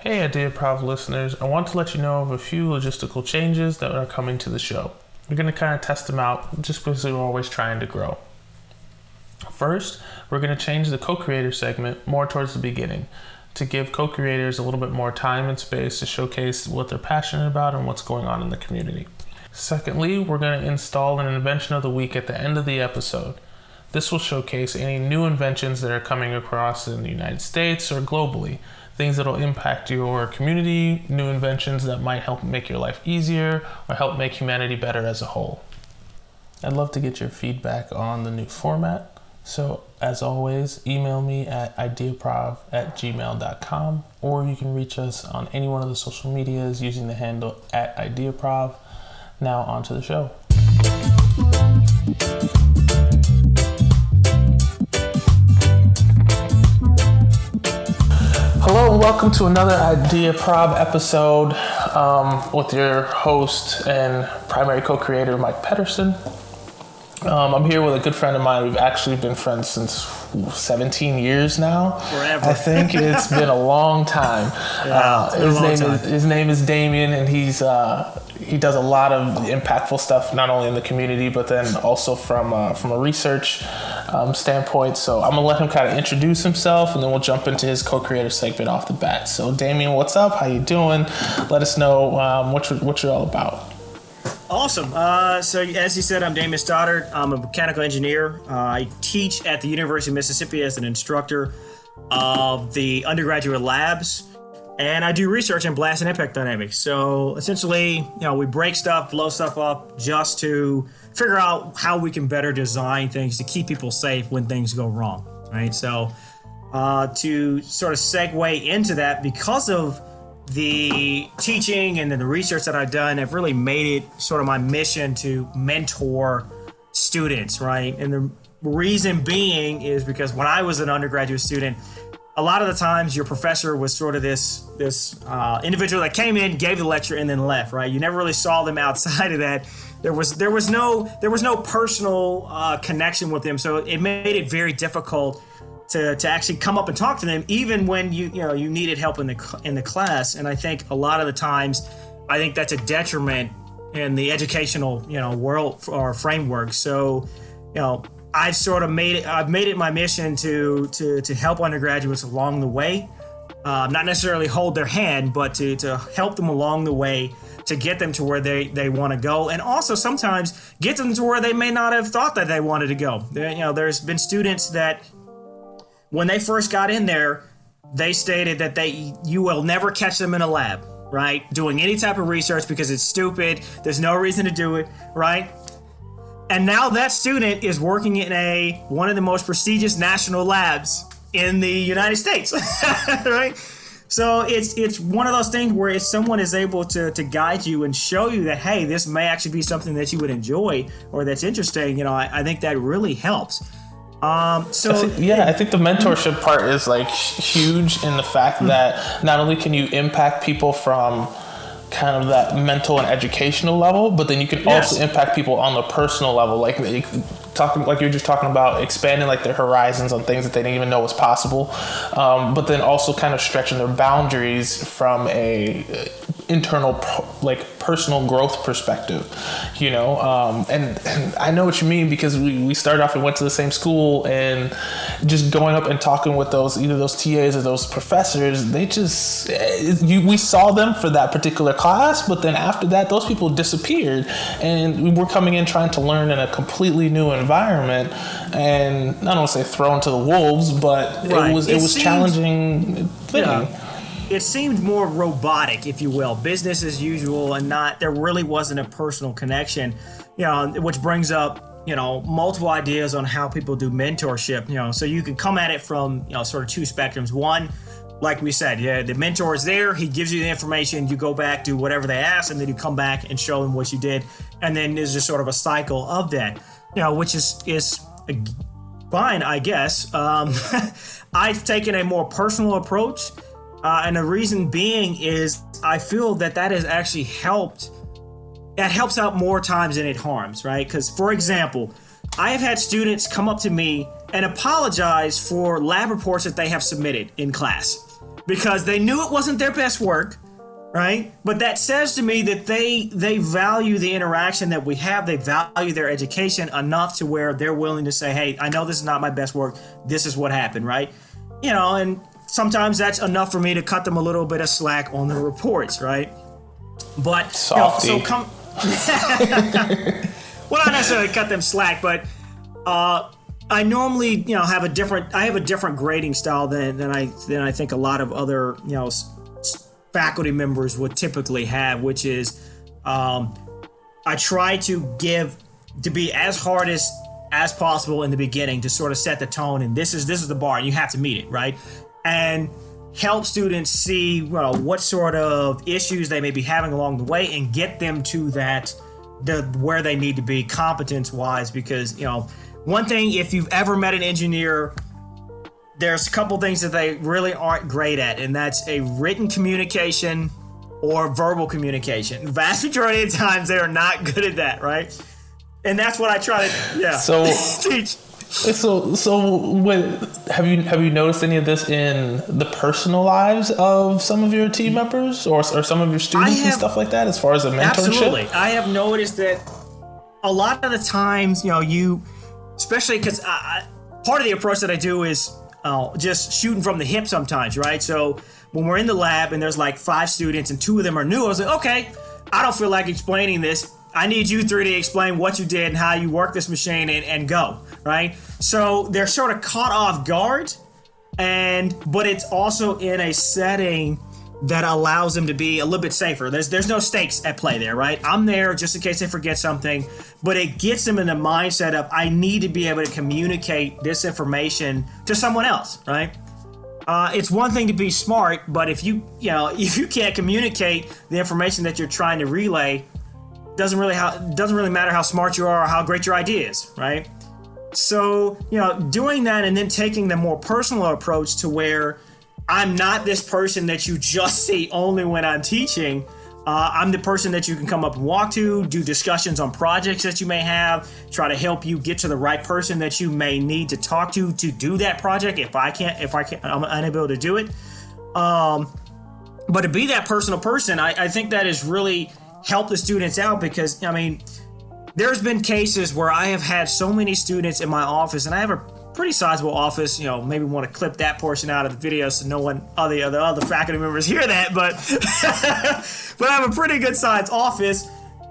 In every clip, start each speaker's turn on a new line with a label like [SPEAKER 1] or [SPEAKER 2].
[SPEAKER 1] Hey, uh, IdeaProv listeners, I want to let you know of a few logistical changes that are coming to the show. We're going to kind of test them out just because we're always trying to grow. First, we're going to change the co creator segment more towards the beginning to give co creators a little bit more time and space to showcase what they're passionate about and what's going on in the community. Secondly, we're going to install an invention of the week at the end of the episode. This will showcase any new inventions that are coming across in the United States or globally, things that will impact your community, new inventions that might help make your life easier or help make humanity better as a whole. I'd love to get your feedback on the new format. So, as always, email me at ideaprov at gmail.com or you can reach us on any one of the social medias using the handle at ideaprov. Now, on to the show. Hello and welcome to another IdeaProv episode um, with your host and primary co-creator Mike Pedersen. Um, I'm here with a good friend of mine. We've actually been friends since 17 years now.
[SPEAKER 2] Forever.
[SPEAKER 1] I think it's been a long time.
[SPEAKER 2] Yeah,
[SPEAKER 1] uh, his
[SPEAKER 2] long
[SPEAKER 1] name
[SPEAKER 2] time.
[SPEAKER 1] is his name is Damien, and he's uh, he does a lot of impactful stuff, not only in the community, but then also from uh, from a research um, standpoint. So I'm gonna let him kind of introduce himself, and then we'll jump into his co-creator segment off the bat. So Damien, what's up? How you doing? Let us know um, what you're, what you're all about.
[SPEAKER 2] Awesome. Uh, so, as you said, I'm Damon Stoddard. I'm a mechanical engineer. Uh, I teach at the University of Mississippi as an instructor of the undergraduate labs, and I do research in blast and impact dynamics. So, essentially, you know, we break stuff, blow stuff up, just to figure out how we can better design things to keep people safe when things go wrong. Right. So, uh, to sort of segue into that, because of the teaching and then the research that I've done have really made it sort of my mission to mentor students, right? And the reason being is because when I was an undergraduate student, a lot of the times your professor was sort of this this uh, individual that came in, gave the lecture, and then left, right? You never really saw them outside of that. There was there was no there was no personal uh, connection with them, so it made it very difficult to, to actually come up and talk to them even when you you know you needed help in the in the class. And i think a lot of the times i think that's a detriment in the educational you know world or framework. So you know i've sort of made it i've made it my mission to to to help undergraduates along the way. Uh, not necessarily hold their hand but to to help them along the way to get them to where they, they want to go. And also sometimes get them to where they may not have thought that they wanted to go. You know there's been students that when they first got in there, they stated that they you will never catch them in a lab, right? Doing any type of research because it's stupid. There's no reason to do it, right? And now that student is working in a one of the most prestigious national labs in the United States, right? So it's it's one of those things where if someone is able to to guide you and show you that hey, this may actually be something that you would enjoy or that's interesting, you know, I, I think that really helps. Um, so
[SPEAKER 1] I think- yeah, I think the mentorship part is like huge in the fact that not only can you impact people from kind of that mental and educational level, but then you can
[SPEAKER 2] Yes.
[SPEAKER 1] also impact people on the personal level, like like, talking like you're just talking about expanding like their horizons on things that they didn't even know was possible, um, but then also kind of stretching their boundaries from a uh, internal like personal growth perspective you know? Um, and, and i know what you mean because we, we started off and went to the same school and just going up and talking with those either those tas or those professors they just eh, you, we saw them for that particular class but then after that those people disappeared and we were coming in trying to learn in a completely new environment and i don't want to say thrown to the wolves but
[SPEAKER 2] Right.
[SPEAKER 1] it was it,
[SPEAKER 2] It
[SPEAKER 1] was
[SPEAKER 2] seemed-
[SPEAKER 1] challenging thing
[SPEAKER 2] Yeah. It seemed more robotic, if you will, business as usual, and not there really wasn't a personal connection. You know, which brings up you know multiple ideas on how people do mentorship. You know, so you can come at it from you know sort of two spectrums. One, like we said, yeah, the mentor is there. He gives you the information. You go back, do whatever they ask, and then you come back and show them what you did. And then there's just sort of a cycle of that. You know, which is is fine, I guess. Um, I've taken a more personal approach, uh, and the reason being is I feel that that has actually helped. That helps out more times than it harms, right? Because, for example, I have had students come up to me and apologize for lab reports that they have submitted in class. because they knew it wasn't their best work, right? But that says to me that they they value the interaction that we have. They value their education enough to where they're willing to say, "Hey, I know this is not my best work. This is what happened," right? You know, and sometimes that's enough for me to cut them a little bit of slack on the reports, right? But you know, so come. well, not necessarily cut them slack, but uh, I normally, you know, have a different. I have a different grading style than than I than I think a lot of other, you know, faculty members would typically have, which is, um, I try to give to be as hard as as possible in the beginning to sort of set the tone, and this is this is the bar, and you have to meet it, right? And help students see well, what sort of issues they may be having along the way and get them to that the where they need to be competence wise because you know one thing if you've ever met an engineer there's a couple things that they really aren't great at and that's a written communication or verbal communication. The vast majority of times they are not good at that right? And that's what i try to yeah.
[SPEAKER 1] So
[SPEAKER 2] teach.
[SPEAKER 1] so, so what, have you have you noticed any of this in the personal lives of some of your team members or, or some of your students have, and stuff like that, as far as a mentorship? Absolutely,
[SPEAKER 2] I have noticed that a lot of the times, you know, you, especially because part of the approach that I do is uh, just shooting from the hip sometimes, right? So when we're in the lab and there's like five students and two of them are new, I was like, okay, I don't feel like explaining this. I need you three to explain what you did and how you work this machine and, and go right? So they're sort of caught off guard, and but it's also in a setting that allows them to be a little bit safer. There's there's no stakes at play there, right? I'm there just in case they forget something, but it gets them in the mindset of I need to be able to communicate this information to someone else, right? Uh, it's one thing to be smart, but if you you know if you can't communicate the information that you're trying to relay, doesn't really how doesn't really matter how smart you are or how great your idea is, right? So, you know, doing that and then taking the more personal approach to where I'm not this person that you just see only when I'm teaching. Uh, I'm the person that you can come up and walk to, do discussions on projects that you may have, try to help you get to the right person that you may need to talk to to do that project. If I can't, if I can't, I'm unable to do it. Um, but to be that personal person, I, I think that has really helped the students out because I mean, there's been cases where I have had so many students in my office, and I have a pretty sizable office. You know, maybe want to clip that portion out of the video so no one other other other faculty members hear that. But but I have a pretty good sized office,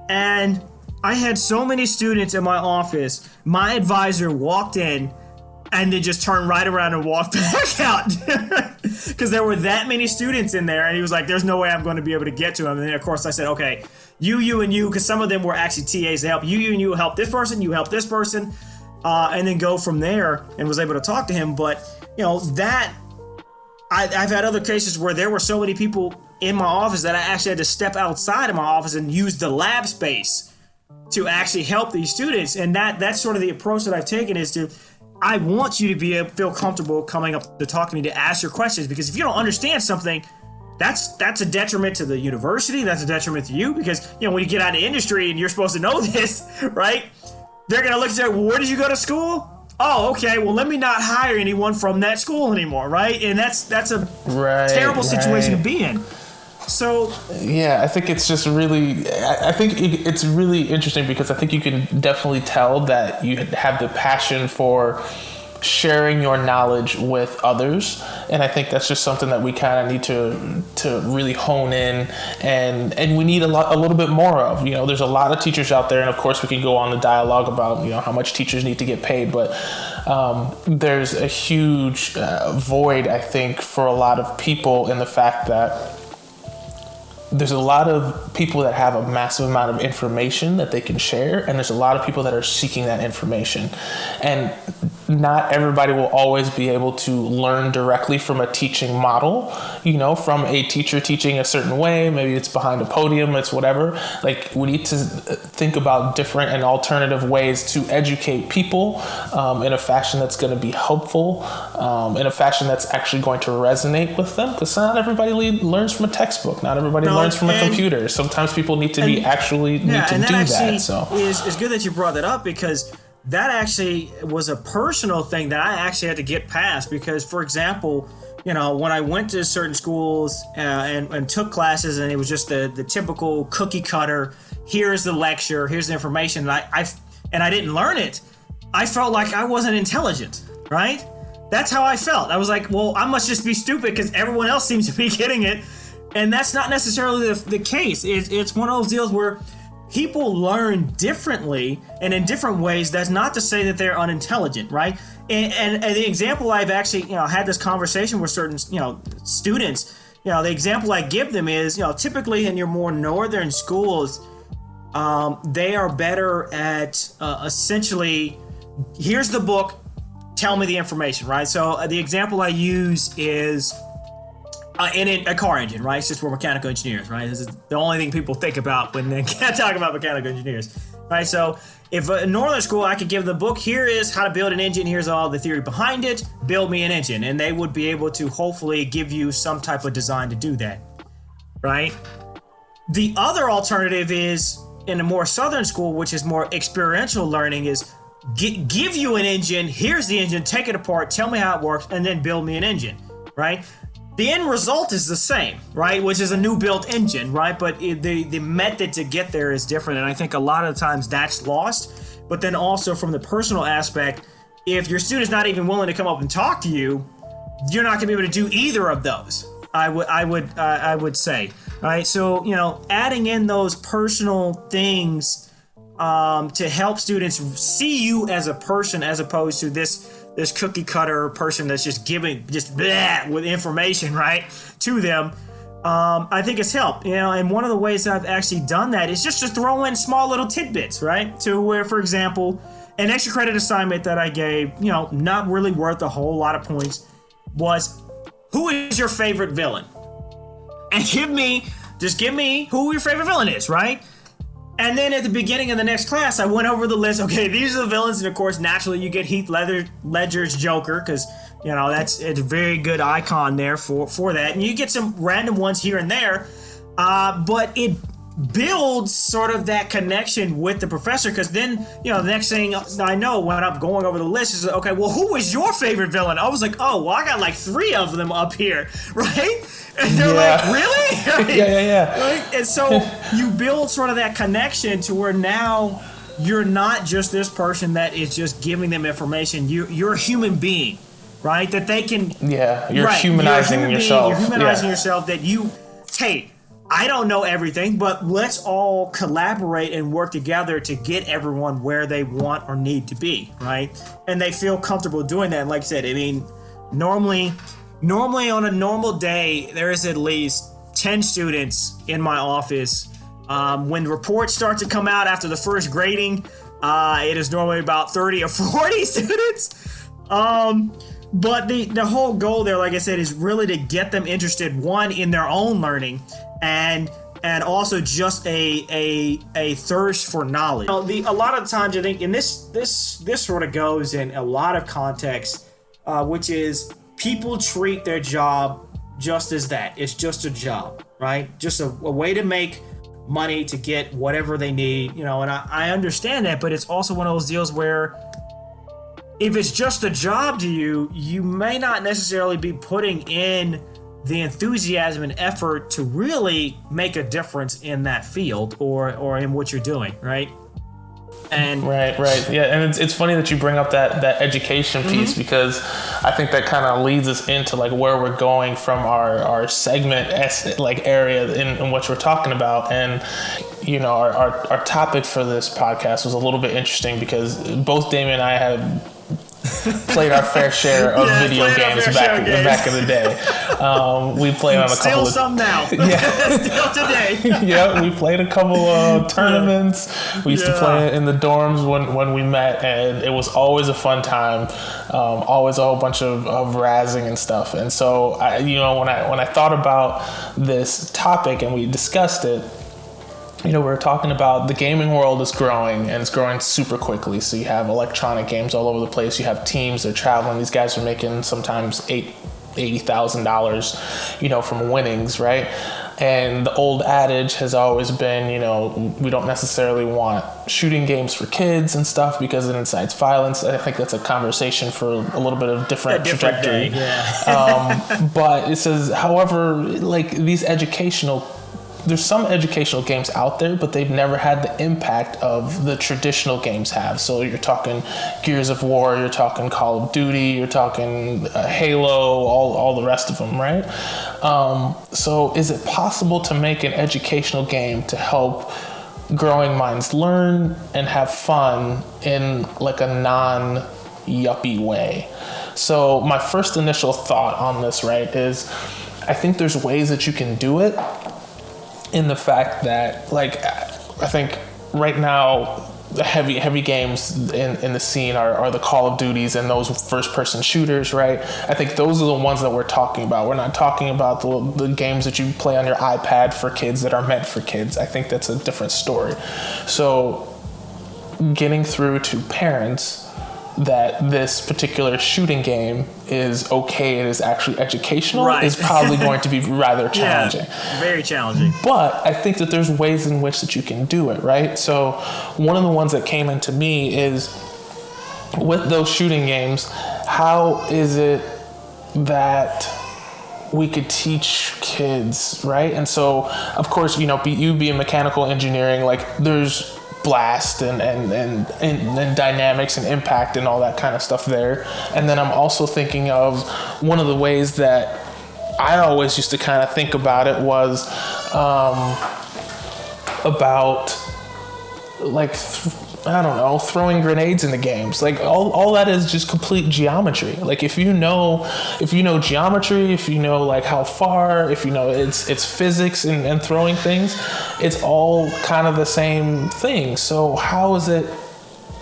[SPEAKER 2] and I had so many students in my office. My advisor walked in and they just turned right around and walked back out because there were that many students in there and he was like there's no way i'm going to be able to get to him and then of course i said okay you you and you because some of them were actually tas to help you you and you help this person you help this person uh, and then go from there and was able to talk to him but you know that I, i've had other cases where there were so many people in my office that i actually had to step outside of my office and use the lab space to actually help these students and that that's sort of the approach that i've taken is to I want you to be able, feel comfortable coming up to talk to me to ask your questions because if you don't understand something, that's that's a detriment to the university. That's a detriment to you because you know when you get out of industry and you're supposed to know this, right? They're gonna look and say, well, "Where did you go to school?" Oh, okay. Well, let me not hire anyone from that school anymore, right? And that's that's a right, terrible situation right. to be in. So
[SPEAKER 1] yeah, I think it's just really. I think it's really interesting because I think you can definitely tell that you have the passion for sharing your knowledge with others. And i think that's just something that we kind of need to to really hone in and and we need a lot a little bit more of. You know there's a lot of teachers out there and of course we can go on the dialogue about you know how much teachers need to get paid but um, there's a huge uh, void i think for a lot of people in the fact that there's a lot of people that have a massive amount of information that they can share and there's a lot of people that are seeking that information. And not everybody will always be able to learn directly from a teaching model you know from a teacher teaching a certain way. Maybe it's behind a podium it's whatever. Like we need to think about different and alternative ways to educate people um, in a fashion that's going to be helpful um, in a fashion that's actually going to resonate with them. Because not everybody learns from a textbook. Not everybody no, learns from a computer. Sometimes people need to and, be actually yeah, need to
[SPEAKER 2] that
[SPEAKER 1] do
[SPEAKER 2] that
[SPEAKER 1] so.
[SPEAKER 2] is, it's good that you brought that up because that actually was a personal thing that I actually had to get past because, for example, you know, when I went to certain schools uh, and, and took classes, and it was just the the typical cookie cutter. Here's the lecture. Here's the information. And I, I and I didn't learn it. I felt like I wasn't intelligent. Right. That's how I felt. I was like, well, I must just be stupid because everyone else seems to be getting it, and that's not necessarily the, the case. It, it's one of those deals where people learn differently and in different ways. That's not to say that they're unintelligent, right? And, and, and, the example I've actually, you know, had this conversation with certain, you know, students. You know, the example I give them is, you know, typically in your more northern schools, um, they are better at uh, essentially, here's the book, tell me the information, right? So uh, the example I use is uh, in a car engine, right? Since we're mechanical engineers, right? This is the only thing people think about when they talk about mechanical engineers, right? So if a northern school, I could give the book, here is how to build an engine, here's all the theory behind it, build me an engine. And they would be able to hopefully give you some type of design to do that, right? The other alternative is in a more southern school, which is more experiential learning, is give you an engine, here's the engine, take it apart, tell me how it works, and then build me an engine, right? The end result is the same, right? Which is a new built engine, right? But it, the the method to get there is different, and I think a lot of times that's lost. But then also from the personal aspect, if your student's not even willing to come up and talk to you, you're not going to be able to do either of those. I would I would uh, I would say, right? So you know, adding in those personal things um, to help students see you as a person as opposed to this this cookie cutter person that's just giving just bleh, with information right to them um, I think it's helped, you know, and one of the ways I've actually done that is just to throw in small little tidbits, right? To where, for example, an extra credit assignment that I gave, you know, not really worth a whole lot of points, was who is your favorite villain? And give me, just give me who your favorite villain is, right? And then at the beginning of the next class, I went over the list. Okay, these are the villains, and of course, naturally, you get Heath Ledger's Joker because you know that's it's a very good icon there for for that, and you get some random ones here and there. Uh, but it builds sort of that connection with the professor because then you know the next thing I know when I'm going over the list is okay well who was your favorite villain? I was like oh well I got like three of them up here right? And they're yeah. like really?
[SPEAKER 1] Yeah yeah yeah.
[SPEAKER 2] And so you build sort of that connection to where now you're not just this person that is just giving them information. You you're a human being right? That they can
[SPEAKER 1] yeah you're right, humanizing you're yourself being,
[SPEAKER 2] you're humanizing
[SPEAKER 1] yeah.
[SPEAKER 2] yourself that you hey I don't know everything, but let's all collaborate and work together to get everyone where they want or need to be, right? And they feel comfortable doing that. Like I said, I mean, normally, normally on a normal day, there is at least 10 students in my office. Um, when reports start to come out after the first grading, uh, it is normally about 30 or 40 students. Um, but the, the whole goal there, like I said, is really to get them interested, one, in their own learning, and and also just a a a thirst for knowledge. Know, the, a lot of times I think in this this this sort of goes in a lot of context, uh, which is people treat their job just as that. It's just a job, right? Just a, a way to make money to get whatever they need, you know. And I, I understand that, but it's also one of those deals where if it's just a job to you, you may not necessarily be putting in the enthusiasm and effort to really make a difference in that field or or in what you're doing, right?
[SPEAKER 1] And right, right, yeah, and it's, it's funny that you bring up that that education piece mm-hmm. because I think that kind of leads us into like where we're going from our our segment like area in, in what we're talking about, and you know our, our our topic for this podcast was a little bit interesting because both Damon and I had played our fair share of yeah, video games back games. back in the day. Um, we played on a
[SPEAKER 2] Still
[SPEAKER 1] couple
[SPEAKER 2] some now. Yeah. Still today.
[SPEAKER 1] yeah, we played a couple of tournaments. We used yeah. to play in the dorms when, when we met, and it was always a fun time. Um, always a whole bunch of, of razzing and stuff. And so, I, you know, when I when I thought about this topic and we discussed it you know, we are talking about the gaming world is growing and it's growing super quickly. So you have electronic games all over the place. You have teams that are traveling. These guys are making sometimes eight eighty thousand dollars, you know, from winnings, right? And the old adage has always been, you know, we don't necessarily want shooting games for kids and stuff because it incites violence. I think that's a conversation for a little bit of different,
[SPEAKER 2] different
[SPEAKER 1] trajectory.
[SPEAKER 2] day, yeah.
[SPEAKER 1] um, but it says, however, like these educational there's some educational games out there, but they've never had the impact of the traditional games have. So you're talking Gears of War, you're talking Call of Duty, you're talking uh, Halo, all, all the rest of them, right? Um, so is it possible to make an educational game to help growing minds learn and have fun in like a non yuppie way? So my first initial thought on this, right, is I think there's ways that you can do it in the fact that like I think right now the heavy heavy games in, in the scene are, are the Call of Duties and those first person shooters, right? I think those are the ones that we're talking about. We're not talking about the, the games that you play on your iPad for kids that are meant for kids. I think that's a different story. So getting through to parents that this particular shooting game is okay and is actually educational
[SPEAKER 2] Right.
[SPEAKER 1] is probably going to be rather challenging.
[SPEAKER 2] Yeah, very challenging.
[SPEAKER 1] But I think that there's ways in which that you can do it, right? So one of the ones that came into me is with those shooting games, how is it that we could teach kids, right? And so, of course, you know, be, you being mechanical engineering, like there's blast and, and, and, and, and dynamics and impact and all that kind of stuff there. And then I'm also thinking of one of the ways that I always used to kind of think about it was um, about like th- I don't know throwing grenades into games. Like all, all that is just complete geometry. Like if you know if you know geometry, if you know like how far, if you know it's it's physics and, and throwing things, it's all kind of the same thing. So how is it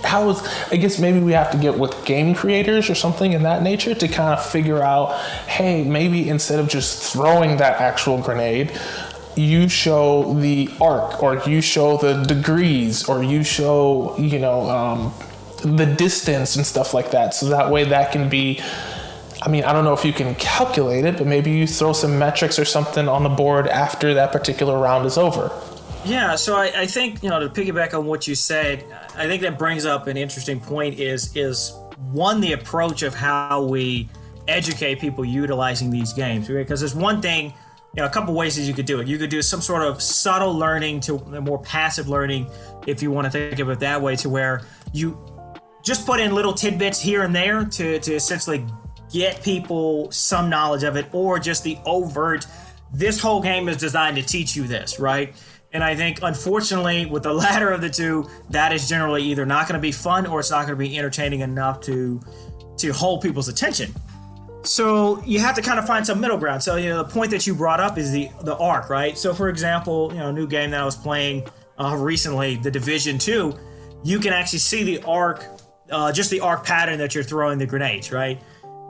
[SPEAKER 1] how is I guess maybe we have to get with game creators or something in that nature to kind of figure out, hey, maybe instead of just throwing that actual grenade, you show the arc or you show the degrees or you show you know um, the distance and stuff like that so that way that can be i mean i don't know if you can calculate it but maybe you throw some metrics or something on the board after that particular round is over
[SPEAKER 2] Yeah, so I, I think you know to piggyback on what you said, I think that brings up an interesting point. Is is one the approach of how we educate people utilizing these games? Because there's one thing, you know, a couple ways that you could do it. You could do some sort of subtle learning to more passive learning, if you want to think of it that way, to where you just put in little tidbits here and there to, to essentially get people some knowledge of it, or just the overt, this whole game is designed to teach you this, right? And I think, unfortunately, with the latter of the two, that is generally either not going to be fun or it's not going to be entertaining enough to to hold people's attention. So you have to kind of find some middle ground. So you know the point that you brought up is the the arc, right? So for example, you know, a new game that I was playing uh, recently, the Division Two, you can actually see the arc, uh, just the arc pattern that you're throwing the grenades, right?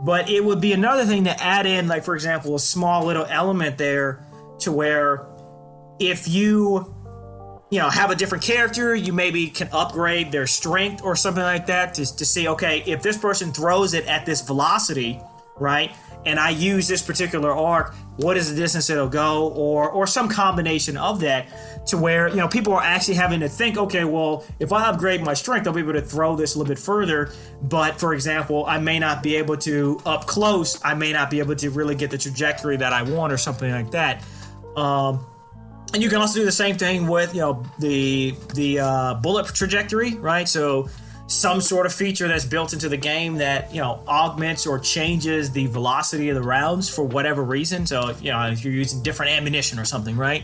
[SPEAKER 2] But it would be another thing to add in, like for example, a small little element there to where if you you know have a different character you maybe can upgrade their strength or something like that to, to see okay if this person throws it at this velocity right? And i use this particular arc what is the distance it'll go or or some combination of that to where you know people are actually having to think okay well if i upgrade my strength i'll be able to throw this a little bit further. But for example i may not be able to up close i may not be able to really get the trajectory that i want or something like that. Um, and you can also do the same thing with you know the the uh, bullet trajectory, right? So some sort of feature that's built into the game that you know augments or changes the velocity of the rounds for whatever reason. So if, you know if you're using different ammunition or something, right?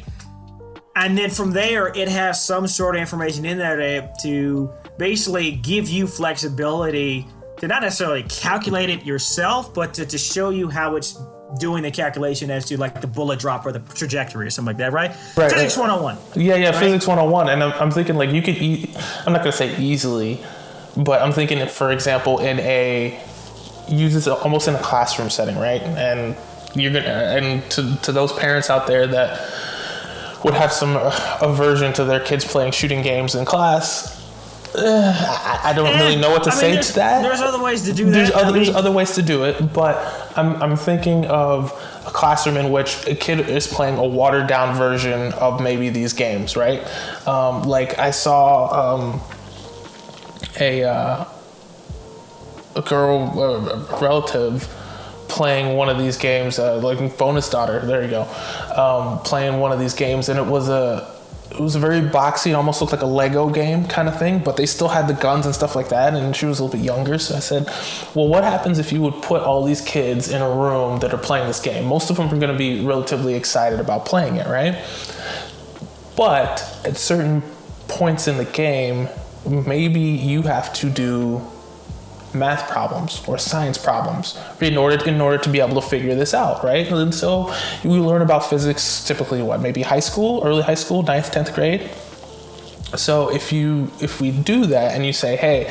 [SPEAKER 2] And then from there, it has some sort of information in there to, to basically give you flexibility to not necessarily calculate it yourself, but to, to show you how it's doing the calculation as to like the bullet drop or the trajectory or something like that, right?
[SPEAKER 1] Right,
[SPEAKER 2] Physics
[SPEAKER 1] right.
[SPEAKER 2] 101.
[SPEAKER 1] Yeah, yeah, physics 101. And I'm, I'm thinking like you could, e- I'm not going to say easily, but I'm thinking, if, for example, in a, use this almost in a classroom setting, right? And you're to, and to, to those parents out there that would have some uh, aversion to their kids playing shooting games in class, I, I don't really know what to
[SPEAKER 2] I
[SPEAKER 1] say
[SPEAKER 2] there's-
[SPEAKER 1] to that.
[SPEAKER 2] There's other ways to do that.
[SPEAKER 1] there's
[SPEAKER 2] I
[SPEAKER 1] other, there's
[SPEAKER 2] mean,
[SPEAKER 1] other ways to do it, but I'm, I'm thinking of a classroom in which a kid is playing a watered down version of maybe these games, right? Um, like I saw um, a uh, a girl a relative playing one of these games, uh, like bonus daughter. There you go, um, playing one of these games, and it was a it was a very boxy, almost looked like a Lego game kind of thing, but they still had the guns and stuff like that. And she was a little bit younger, so I said, "Well, what happens if you would put all these kids in a room that are playing this game? Most of them are going to be relatively excited about playing it, right? But at certain points in the game, maybe you have to do math problems or science problems in order in order to be able to figure this out, right? And so we learn about physics typically what maybe high school, early high school, ninth, tenth grade. So if you if we do that and you say, hey,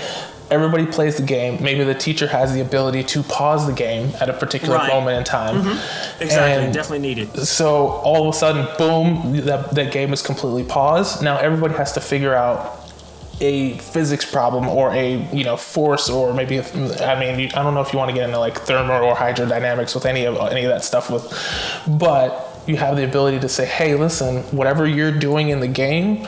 [SPEAKER 1] everybody plays the game, maybe the teacher has the ability to pause the game at a particular
[SPEAKER 2] Right.
[SPEAKER 1] moment in time. Mm-hmm.
[SPEAKER 2] exactly,
[SPEAKER 1] and-
[SPEAKER 2] definitely needed.
[SPEAKER 1] So all of a sudden, boom, that, that game is completely paused. Now everybody has to figure out a physics problem or a you know force or maybe if, I mean I don't know if you want to get into like thermo or hydrodynamics with any of any of that stuff with, but you have the ability to say, hey, listen, whatever you're doing in the game,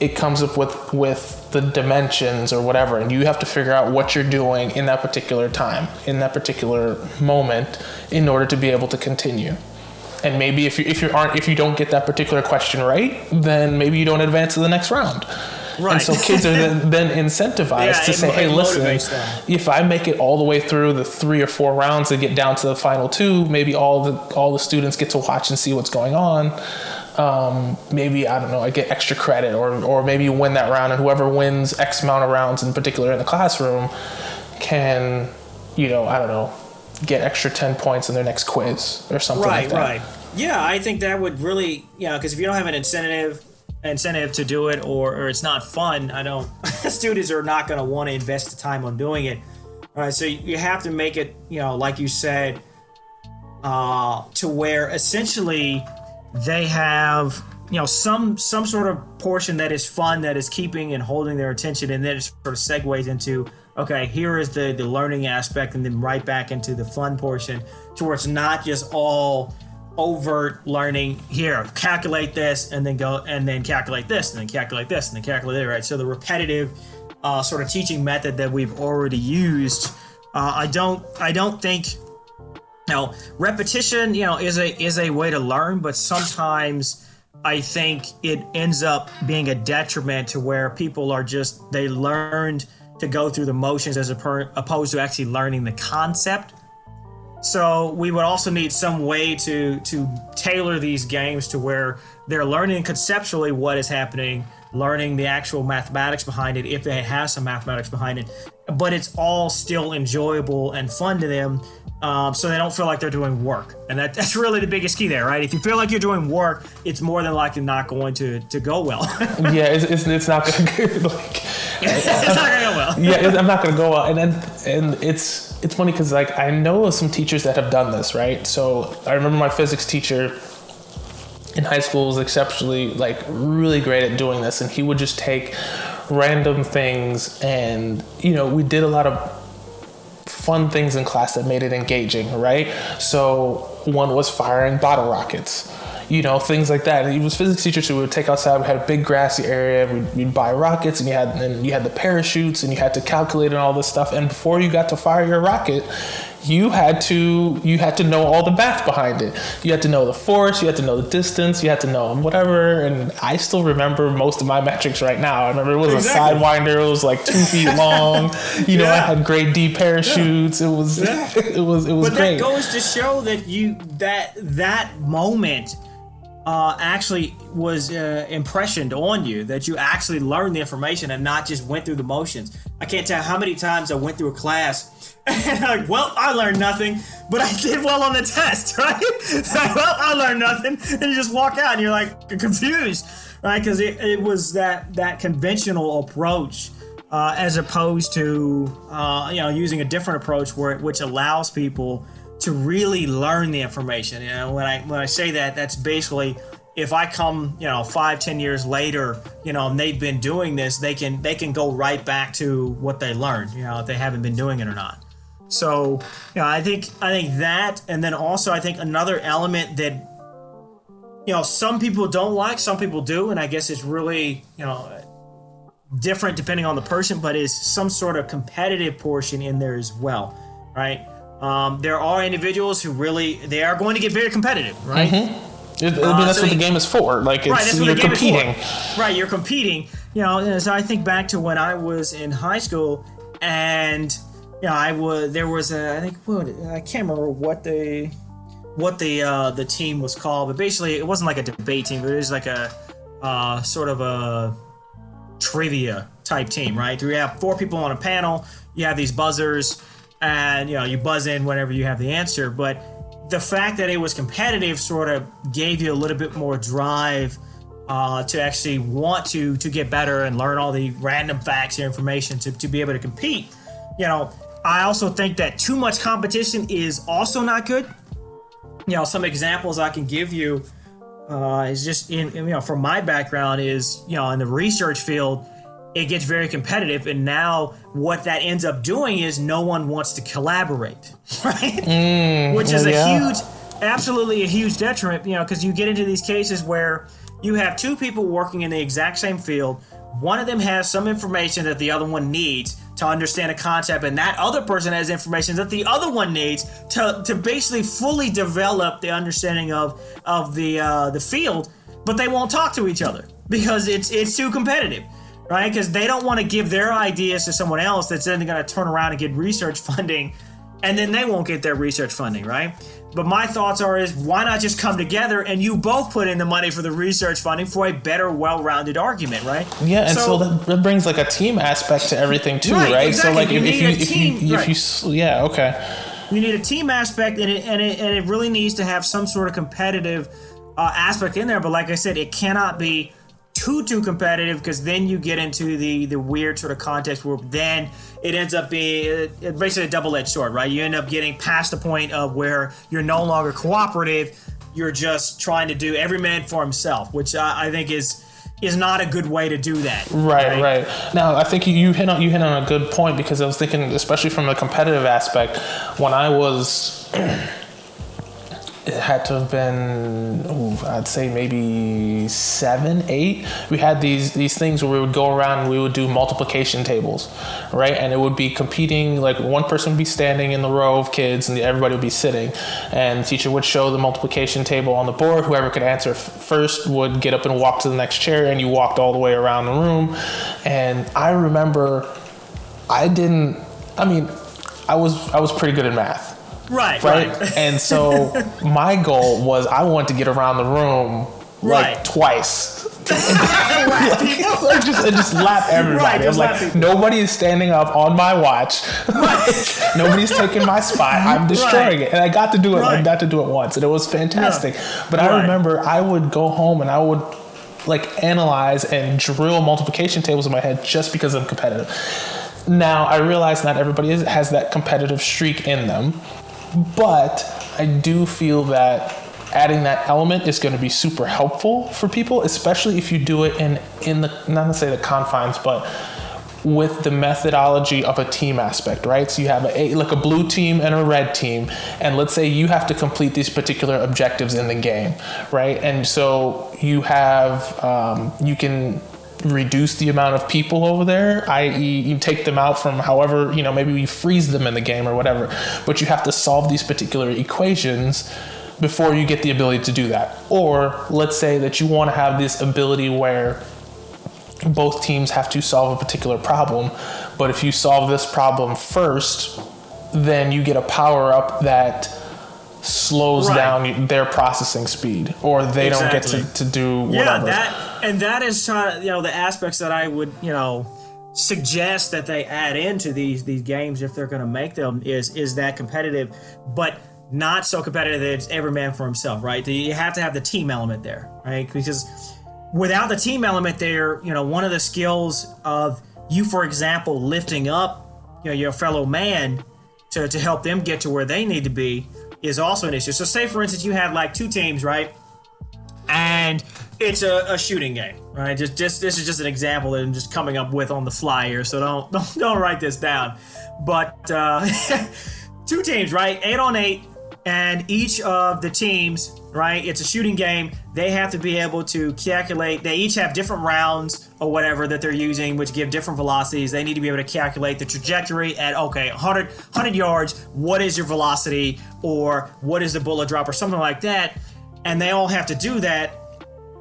[SPEAKER 1] it comes up with with the dimensions or whatever, and you have to figure out what you're doing in that particular time, in that particular moment, in order to be able to continue. And maybe if you if you aren't if you don't get that particular question right, then maybe you don't advance to the next round. And so kids are then, then incentivized
[SPEAKER 2] Yeah,
[SPEAKER 1] to say, hey, listen,
[SPEAKER 2] them.
[SPEAKER 1] if I make it all the way through the three or four rounds and get down to the final two, maybe all the all the students get to watch and see what's going on. Um, maybe I don't know, I get extra credit, or or maybe you win that round, and whoever wins X amount of rounds in particular in the classroom can, you know, I don't know, get extra ten points in their next quiz or something
[SPEAKER 2] Right,
[SPEAKER 1] like that.
[SPEAKER 2] right. Yeah, I think that would really, yeah, because if you don't have an incentive incentive to do it or, or it's not fun, I don't students are not going to want to invest the time on doing it. All right, so you have to make it, you know, like you said, uh, to where essentially they have you know some some sort of portion that is fun that is keeping and holding their attention and then it sort of segues into okay here is the the learning aspect and then right back into the fun portion to where it's not just all overt learning here calculate this and then go and then calculate this and then calculate this and then calculate it right so the repetitive uh, sort of teaching method that we've already used uh, i don't i don't think now, repetition, you know, is a is a way to learn, but sometimes I think it ends up being a detriment to where people are just they learned to go through the motions as oppo- opposed to actually learning the concept. So we would also need some way to to tailor these games to where they're learning conceptually what is happening, learning the actual mathematics behind it if they have some mathematics behind it, but it's all still enjoyable and fun to them. Um, so they don't feel like they're doing work, and that, that's really the biggest key there, right? If you feel like you're doing work, it's more than likely not going to to go well.
[SPEAKER 1] Yeah, it's, it's, it's not gonna like
[SPEAKER 2] it's not going to go well.
[SPEAKER 1] yeah, it's- I'm not gonna go well, and then and it's it's funny because like I know of some teachers that have done this, right? So I remember my physics teacher in high school was exceptionally like really great at doing this, and he would just take random things, and you know we did a lot of fun things in class that made it engaging, right? So one was firing bottle rockets, you know, things like that. And he was physics teacher, so we would take outside. We had a big grassy area. We'd, we'd buy rockets, and you had and you had the parachutes, and you had to calculate and all this stuff. And before you got to fire your rocket, you had to you had to know all the math behind it. You had to know the force, you had to know the distance, you had to know whatever. And I still remember most of my metrics right now. I remember it was
[SPEAKER 2] Exactly.
[SPEAKER 1] a sidewinder. It was like two feet long. You know, I had grade D parachutes. It was
[SPEAKER 2] Yeah.
[SPEAKER 1] it was it was
[SPEAKER 2] But
[SPEAKER 1] great.
[SPEAKER 2] that goes to show that you that that moment uh, actually was uh, impressioned on you. That you actually learned the information and not just went through the motions. I can't tell how many times I went through a class and I'm like, well, I learned nothing, but I did well on the test, right? Like, well, I learned nothing, and you just walk out and you're like confused, right? Because it, it was that that conventional approach uh, as opposed to uh, you know using a different approach where which allows people to really learn the information. You know, when I when I say that, that's basically if I come, you know, five, ten years later, you know, and they've been doing this, they can they can go right back to what they learned, you know, if they haven't been doing it or not. So, you know, I think I think that, and then also I think another element that, you know, some people don't like, some people do, and I guess it's really, you know, different depending on the person, but is some sort of competitive portion in there as well, right? Um, there are individuals who really they are going to get very competitive, right?
[SPEAKER 1] Mm-hmm. It, I mean, that's so what the game is for. Like, it's, right, that's what you're competing.
[SPEAKER 2] Right, you're competing. You know, so I think back to when I was in high school, and you know, I was there was a I think what I can't remember what the what the uh, the team was called, but basically it wasn't like a debate team, but it was like a uh, sort of a trivia type team, right? You have four people on a panel, you have these buzzers, and you know you buzz in whenever you have the answer, but the fact that it was competitive sort of gave you a little bit more drive uh, to actually want to to get better and learn all the random facts and information to, to be able to compete. You know, I also think that too much competition is also not good. You know, some examples I can give you uh, is just in you know from my background is you know in the research field it gets very competitive and now what that ends up doing is no one wants to collaborate. Right? Mm, which is yeah. a huge absolutely a huge detriment you know because you get into these cases where you have two people working in the exact same field. One of them has some information that the other one needs to understand a concept and that other person has information that the other one needs to, to basically fully develop the understanding of of the uh, the field but they won't talk to each other because it's it's too competitive right? Because they don't want to give their ideas to someone else that's then going to turn around and get research funding, and then they won't get their research funding, right? But my thoughts are is why not just come together and you both put in the money for the research funding for a better, well-rounded argument, right?
[SPEAKER 1] Yeah, and so, so that, brings like a team aspect to everything too, right? right?
[SPEAKER 2] Exactly.
[SPEAKER 1] So like
[SPEAKER 2] you
[SPEAKER 1] if,
[SPEAKER 2] you,
[SPEAKER 1] if,
[SPEAKER 2] team,
[SPEAKER 1] you, if you yeah okay.
[SPEAKER 2] You need a team aspect, and it, and it, and it really needs to have some sort of competitive uh, aspect in there. But like I said, it cannot be too too competitive because then you get into the the weird sort of context where then it ends up being basically a double-edged sword right you end up getting past the point of where you're no longer cooperative you're just trying to do every man for himself which I, I think is is not a good way to do that.
[SPEAKER 1] Right, right, right. Now, I think you hit on you hit on a good point because I was thinking, especially from a competitive aspect, when I was it had to have been ooh, I'd say maybe seven, eight. We had these these things where we would go around and we would do multiplication tables, right? And it would be competing. Like one person would be standing in the row of kids, and everybody would be sitting. And the teacher would show the multiplication table on the board. Whoever could answer first would get up and walk to the next chair, and you walked all the way around the room. And I remember, I didn't. I mean, I was I was pretty good at math
[SPEAKER 2] Right,
[SPEAKER 1] right. right. and so my goal was I wanted to get around the room like right. twice. like, like just, just lap everybody. Right, I'm like, nobody is standing up on my watch. Right. Nobody's taking my spot. I'm destroying it. And I got to do it. I got to do it once, and it was fantastic. Yeah. But I remember I would go home and I would like analyze and drill multiplication tables in my head just because I'm competitive. Now I realize not everybody is, has that competitive streak in them. But I do feel that adding that element is going to be super helpful for people, especially if you do it in in the not to say the confines, but with the methodology of a team aspect, right? So you have a like a blue team and a red team, and let's say you have to complete these particular objectives in the game, right? And so you have um, you can reduce the amount of people over there, i.e., you take them out from however, you know, maybe you freeze them in the game or whatever, but you have to solve these particular equations before you get the ability to do that. Or let's say that you want to have this ability where both teams have to solve a particular problem, but if you solve this problem first, then you get a power up that slows right. down their processing speed or they exactly. don't get to, to do whatever.
[SPEAKER 2] Yeah, that and that is trying you know the aspects that I would, you know, suggest that they add into these these games if they're going to make them is is that competitive but not so competitive that it's every man for himself, right? You have to have the team element there, right? Because without the team element there, you know, one of the skills of you, for example, lifting up, you know, your fellow man to, to help them get to where they need to be is also an issue. So, say for instance, you have like two teams, right? And and it's a, a shooting game, right? Just, just this is just an example that I'm just coming up with on the fly here, so don't don't, don't write this down. But uh, two teams, right? Eight on eight, and each of the teams, right? It's a shooting game. They have to be able to calculate. They each have different rounds or whatever that they're using, which give different velocities. They need to be able to calculate the trajectory at okay, 100 100 yards. What is your velocity, or what is the bullet drop, or something like that. And they all have to do that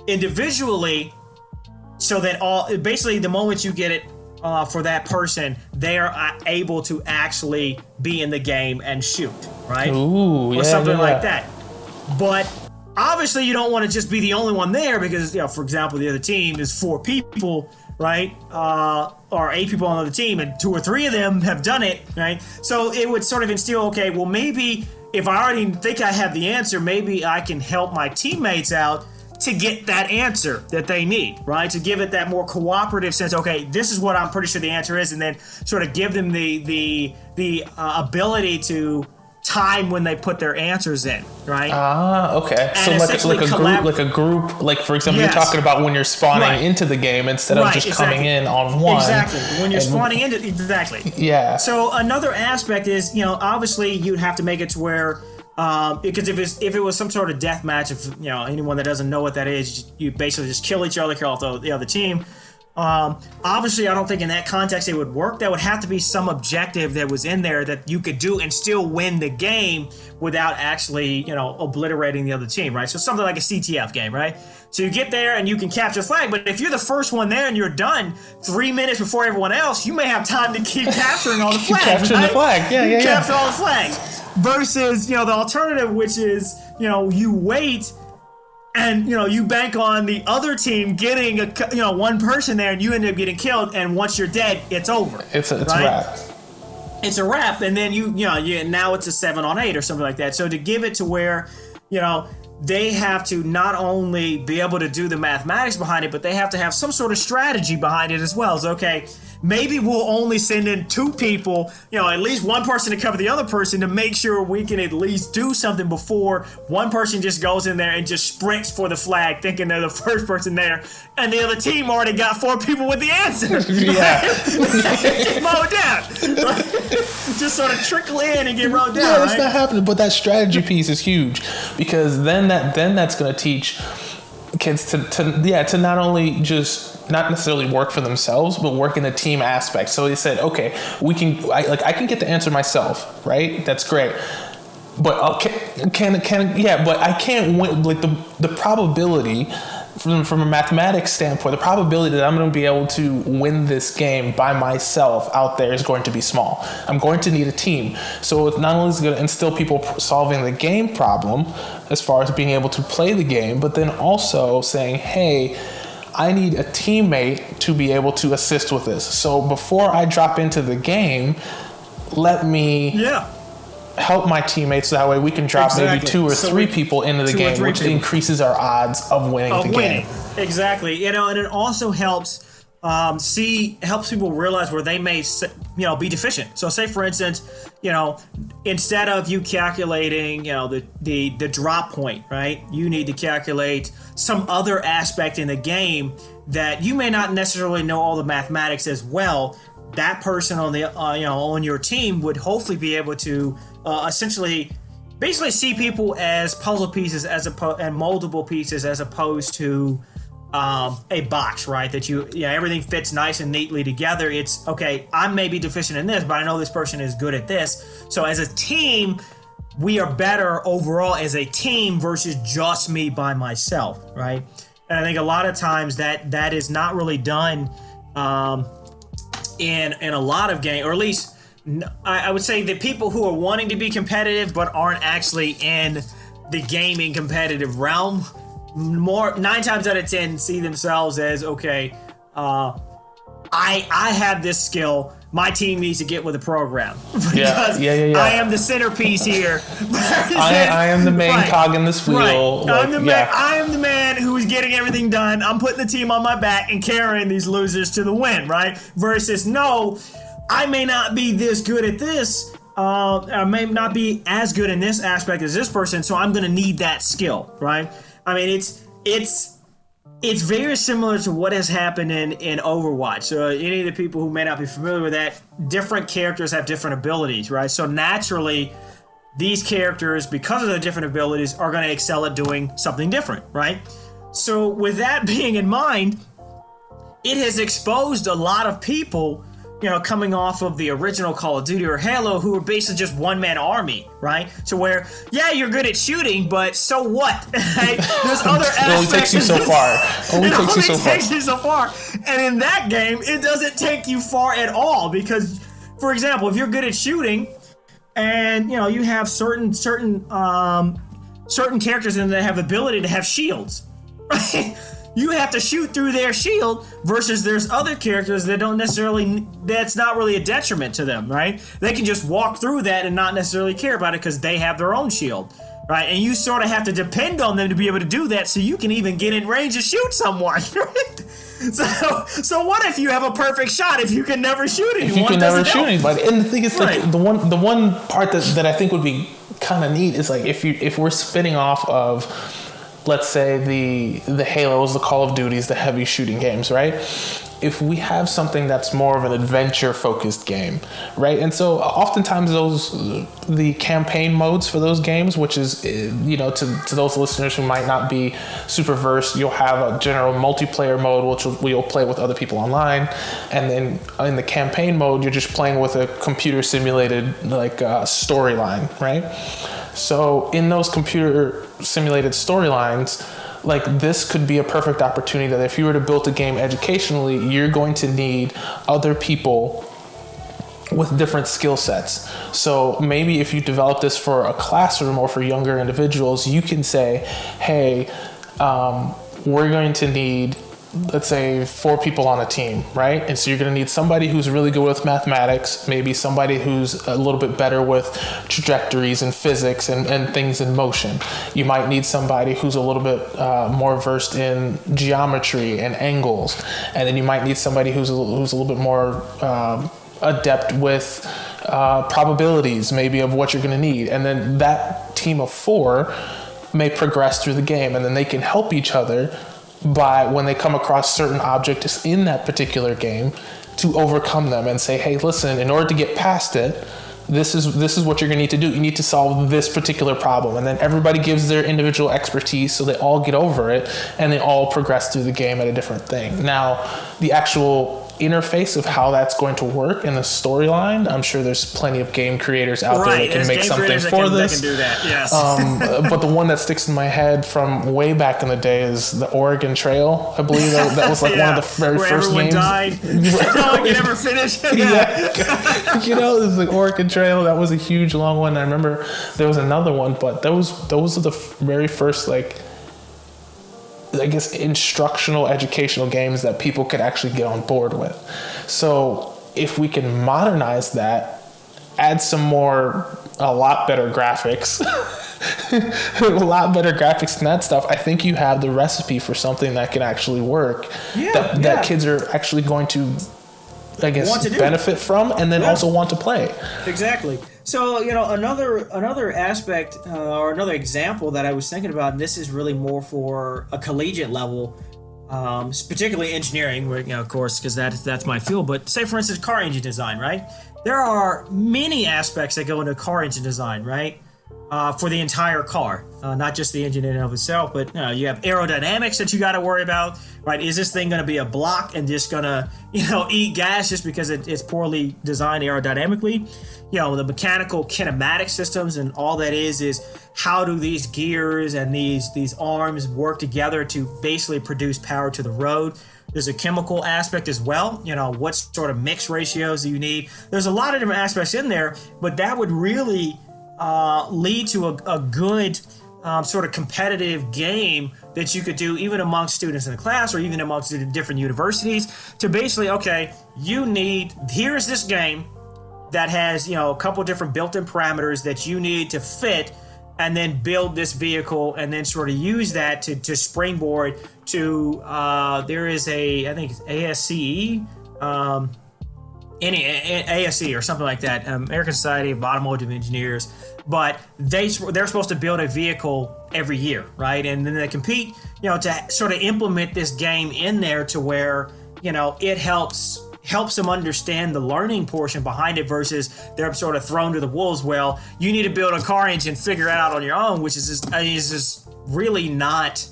[SPEAKER 2] individually, so that all basically the moment you get it uh, for that person, they are uh, able to actually be in the game and shoot, right?
[SPEAKER 1] Ooh,
[SPEAKER 2] or
[SPEAKER 1] yeah,
[SPEAKER 2] something
[SPEAKER 1] yeah.
[SPEAKER 2] like that. But obviously, you don't want to just be the only one there because, you know, for example, the other team is four people, right? Uh, or eight people on the other team, and two or three of them have done it, right? So it would sort of instill, okay, well, maybe if I already think I have the answer, maybe I can help my teammates out to get that answer that they need, right? To give it that more cooperative sense. Okay, this is what I'm pretty sure the answer is, and then sort of give them the the the uh, ability to time when they put their answers in, right?
[SPEAKER 1] Ah, okay. So like like a
[SPEAKER 2] collab-
[SPEAKER 1] group, like a group, like for example,
[SPEAKER 2] Yes.
[SPEAKER 1] you're talking about when you're spawning
[SPEAKER 2] Right.
[SPEAKER 1] into the game instead of
[SPEAKER 2] Right,
[SPEAKER 1] just coming in on one.
[SPEAKER 2] exactly. When you're
[SPEAKER 1] and-
[SPEAKER 2] spawning into exactly.
[SPEAKER 1] Yeah.
[SPEAKER 2] So another aspect is, you know, obviously you'd have to make it to where, um, because if it's if it was some sort of death match, if you know anyone that doesn't know what that is, you basically just kill each other, kill off the, the other team. Um, obviously, I don't think in that context it would work. That would have to be some objective that was in there that you could do and still win the game without actually, you know, obliterating the other team, right? So something like a CTF game, right? So you get there and you can capture flag, but if you're the first one there and you're done three minutes before everyone else, you may have time to keep capturing all the flags.
[SPEAKER 1] capturing the flag. Yeah,
[SPEAKER 2] You
[SPEAKER 1] yeah, yeah.
[SPEAKER 2] Capture all the flags. Versus, you know, the alternative, which is, you know, you wait and you know you bank on the other team getting a you know one person there and you end up getting killed and once you're dead it's over
[SPEAKER 1] It's a, it's
[SPEAKER 2] right?
[SPEAKER 1] a wrap.
[SPEAKER 2] it's a wrap and then you you know you, now it's a seven on eight or something like that so to give it to where you know they have to not only be able to do the mathematics behind it but they have to have some sort of strategy behind it as well so okay maybe we'll only send in two people you know at least one person to cover the other person to make sure we can at least do something before one person just goes in there and just sprints for the flag thinking they're the first person there and the other team already got four people with the answer
[SPEAKER 1] Yeah.
[SPEAKER 2] mowed down. Just sort of trickle in and get mowed down.
[SPEAKER 1] Yeah, that's
[SPEAKER 2] right?
[SPEAKER 1] not happening. But that strategy piece is huge because then that then that's going to teach kids to, to yeah to not only just not necessarily work for themselves but work in the team aspect. So they said, okay, we can I, like I can get the answer myself, right? That's great. But uh, can, can can yeah, but I can't win. Like the the probability from a mathematics standpoint, the probability that I'm going to be able to win this game by myself out there is going to be small. I'm going to need a team. So it not only is going to instill people solving the game problem as far as being able to play the game, but then also saying, hey. I need a teammate to be able to assist with this. So before I drop into the game, let me
[SPEAKER 2] Yeah.
[SPEAKER 1] Help my teammates that way we can drop maybe two or
[SPEAKER 2] So
[SPEAKER 1] three
[SPEAKER 2] we-
[SPEAKER 1] people into the game, which
[SPEAKER 2] people.
[SPEAKER 1] increases our odds of winning
[SPEAKER 2] Of
[SPEAKER 1] the
[SPEAKER 2] winning.
[SPEAKER 1] game.
[SPEAKER 2] Exactly. You know, and it also helps um, see helps people realize where they may you know be deficient. So say for instance, you know, instead of you calculating, you know, the the the drop point, right? You need to calculate some other aspect in the game that you may not necessarily know all the mathematics as well. That person on the uh, you know on your team would hopefully be able to uh, essentially basically see people as puzzle pieces as opposed and moldable pieces as opposed to um, a box, right? That you, yeah, everything fits nice and neatly together. It's okay. I may be deficient in this, but I know this person is good at this. So as a team, we are better overall as a team versus just me by myself, right? And I think a lot of times that that is not really done um, in in a lot of games, or at least I, I would say the people who are wanting to be competitive but aren't actually in the gaming competitive realm more nine times out of ten see themselves as okay uh i i have this skill my team needs to get with the program because
[SPEAKER 1] yeah, yeah, yeah.
[SPEAKER 2] i am the centerpiece here
[SPEAKER 1] I, I am the main
[SPEAKER 2] Right.
[SPEAKER 1] cog in this wheel.
[SPEAKER 2] Right.
[SPEAKER 1] like,
[SPEAKER 2] I'm the man.
[SPEAKER 1] yeah.
[SPEAKER 2] I am the man who is getting everything done. I'm putting the team on my back and carrying these losers to the win. Right. Versus no, I may not be this good at this. Uh, I may not be as good in this aspect as this person, so I'm going to need that skill. Right. I mean, it's it's it's very similar to what has happened in, in Overwatch. So, any of the people who may not be familiar with that, different characters have different abilities, right? So, naturally, these characters, because of their different abilities, are going to excel at doing something different, right? So, with that being in mind, it has exposed a lot of people you know, coming off of the original Call of Duty or Halo, who were basically just one man army, right? To where, yeah, you're good at shooting, but so what? There's other aspects.
[SPEAKER 1] it only takes you so far.
[SPEAKER 2] Only it takes only you so takes far. you so far. And in that game, it doesn't take you far at all because, for example, if you're good at shooting, and you know you have certain certain um, certain characters in that have ability to have shields, right? You have to shoot through their shield versus there's other characters that don't necessarily that's not really a detriment to them right? They can just walk through that and not necessarily care about it because they have their own shield right? And you sort of have to depend on them to be able to do that so you can even get in range to shoot someone right? So so what if you have a perfect shot if you can never shoot anyone
[SPEAKER 1] if you can never shoot anybody and the thing is like the one the one part that, that i think would be kind of neat is like if you if we're spinning off of let's say the the Halos, the Call of Duties, the heavy shooting games, right? If we have something that's more of an adventure focused game, right? And so uh, oftentimes those the campaign modes for those games, which is uh, you know to, to those listeners who might not be super versed, you'll have a general multiplayer mode which we'll play with other people online, and then uh, in the campaign mode you're just playing with a computer simulated like uh, storyline, right? So in those computer simulated storylines, like this could be a perfect opportunity that if you were to build a game educationally, you're going to need other people with different skill sets. So maybe if you develop this for a classroom or for younger individuals, you can say, hey, um, we're going to need let's say four people on a team, right? And so you're going to need somebody who's really good with mathematics, maybe somebody who's a little bit better with trajectories and physics and, and things in motion. You might need somebody who's a little bit uh, more versed in geometry and angles. And then you might need somebody who's a, who's a little bit more uh, adept with uh, probabilities, maybe, of what you're going to need. And then that team of four may progress through the game and then they can help each other by when they come across certain objects in that particular game to overcome them and say, hey, listen, in order to get past it, this is this is what you're going to need to do. You need to solve this particular problem, and then everybody gives their individual expertise, so they all get over it, and they all progress through the game at a different thing. Now, the actual interface of how that's going to work in the storyline. I'm sure there's plenty of game creators out right. there that can make something for
[SPEAKER 2] can,
[SPEAKER 1] this.
[SPEAKER 2] That can do that. Yes.
[SPEAKER 1] Um, but the one that sticks in my head from way back in the day is the Oregon Trail. I believe that, that was like yeah. one of the very
[SPEAKER 2] Where
[SPEAKER 1] first
[SPEAKER 2] everyone
[SPEAKER 1] games.
[SPEAKER 2] died. no one can ever finish.
[SPEAKER 1] yeah. you know, this is the Oregon Trail. That was a huge long one. I remember there was another one, but those those are the very first like I guess instructional educational games that people could actually get on board with. So if we can modernize that, add some more a lot better graphics. a lot better graphics and that stuff. I think you have the recipe for something that can actually work.
[SPEAKER 2] Yeah,
[SPEAKER 1] that,
[SPEAKER 2] yeah.
[SPEAKER 1] that kids are actually going to I guess benefit from and then yeah. also want to play.
[SPEAKER 2] Exactly. So you know another another aspect uh, or another example that I was thinking about, and this is really more for a collegiate level, um, particularly engineering, where you know, of course, because that that's my field. But say for instance, car engine design, right? There are many aspects that go into car engine design, right? Uh, for the entire car, uh, not just the engine in and of itself, but you, know, you have aerodynamics that you got to worry about, right? Is this thing going to be a block and just going to, you know, eat gas just because it, it's poorly designed aerodynamically? You know, the mechanical kinematic systems and all that is is how do these gears and these these arms work together to basically produce power to the road? There's a chemical aspect as well. You know, what sort of mix ratios do you need? There's a lot of different aspects in there, but that would really uh, lead to a, a good um, sort of competitive game that you could do even amongst students in the class or even amongst different universities to basically okay you need here's this game that has you know a couple different built-in parameters that you need to fit and then build this vehicle and then sort of use that to, to springboard to uh, there is a i think asce um, any ASE or something like that, American Society of Automotive Engineers, but they they're supposed to build a vehicle every year, right? And then they compete, you know, to sort of implement this game in there to where you know it helps helps them understand the learning portion behind it versus they're sort of thrown to the wolves. Well, you need to build a car engine, figure it out on your own, which is just, is just really not.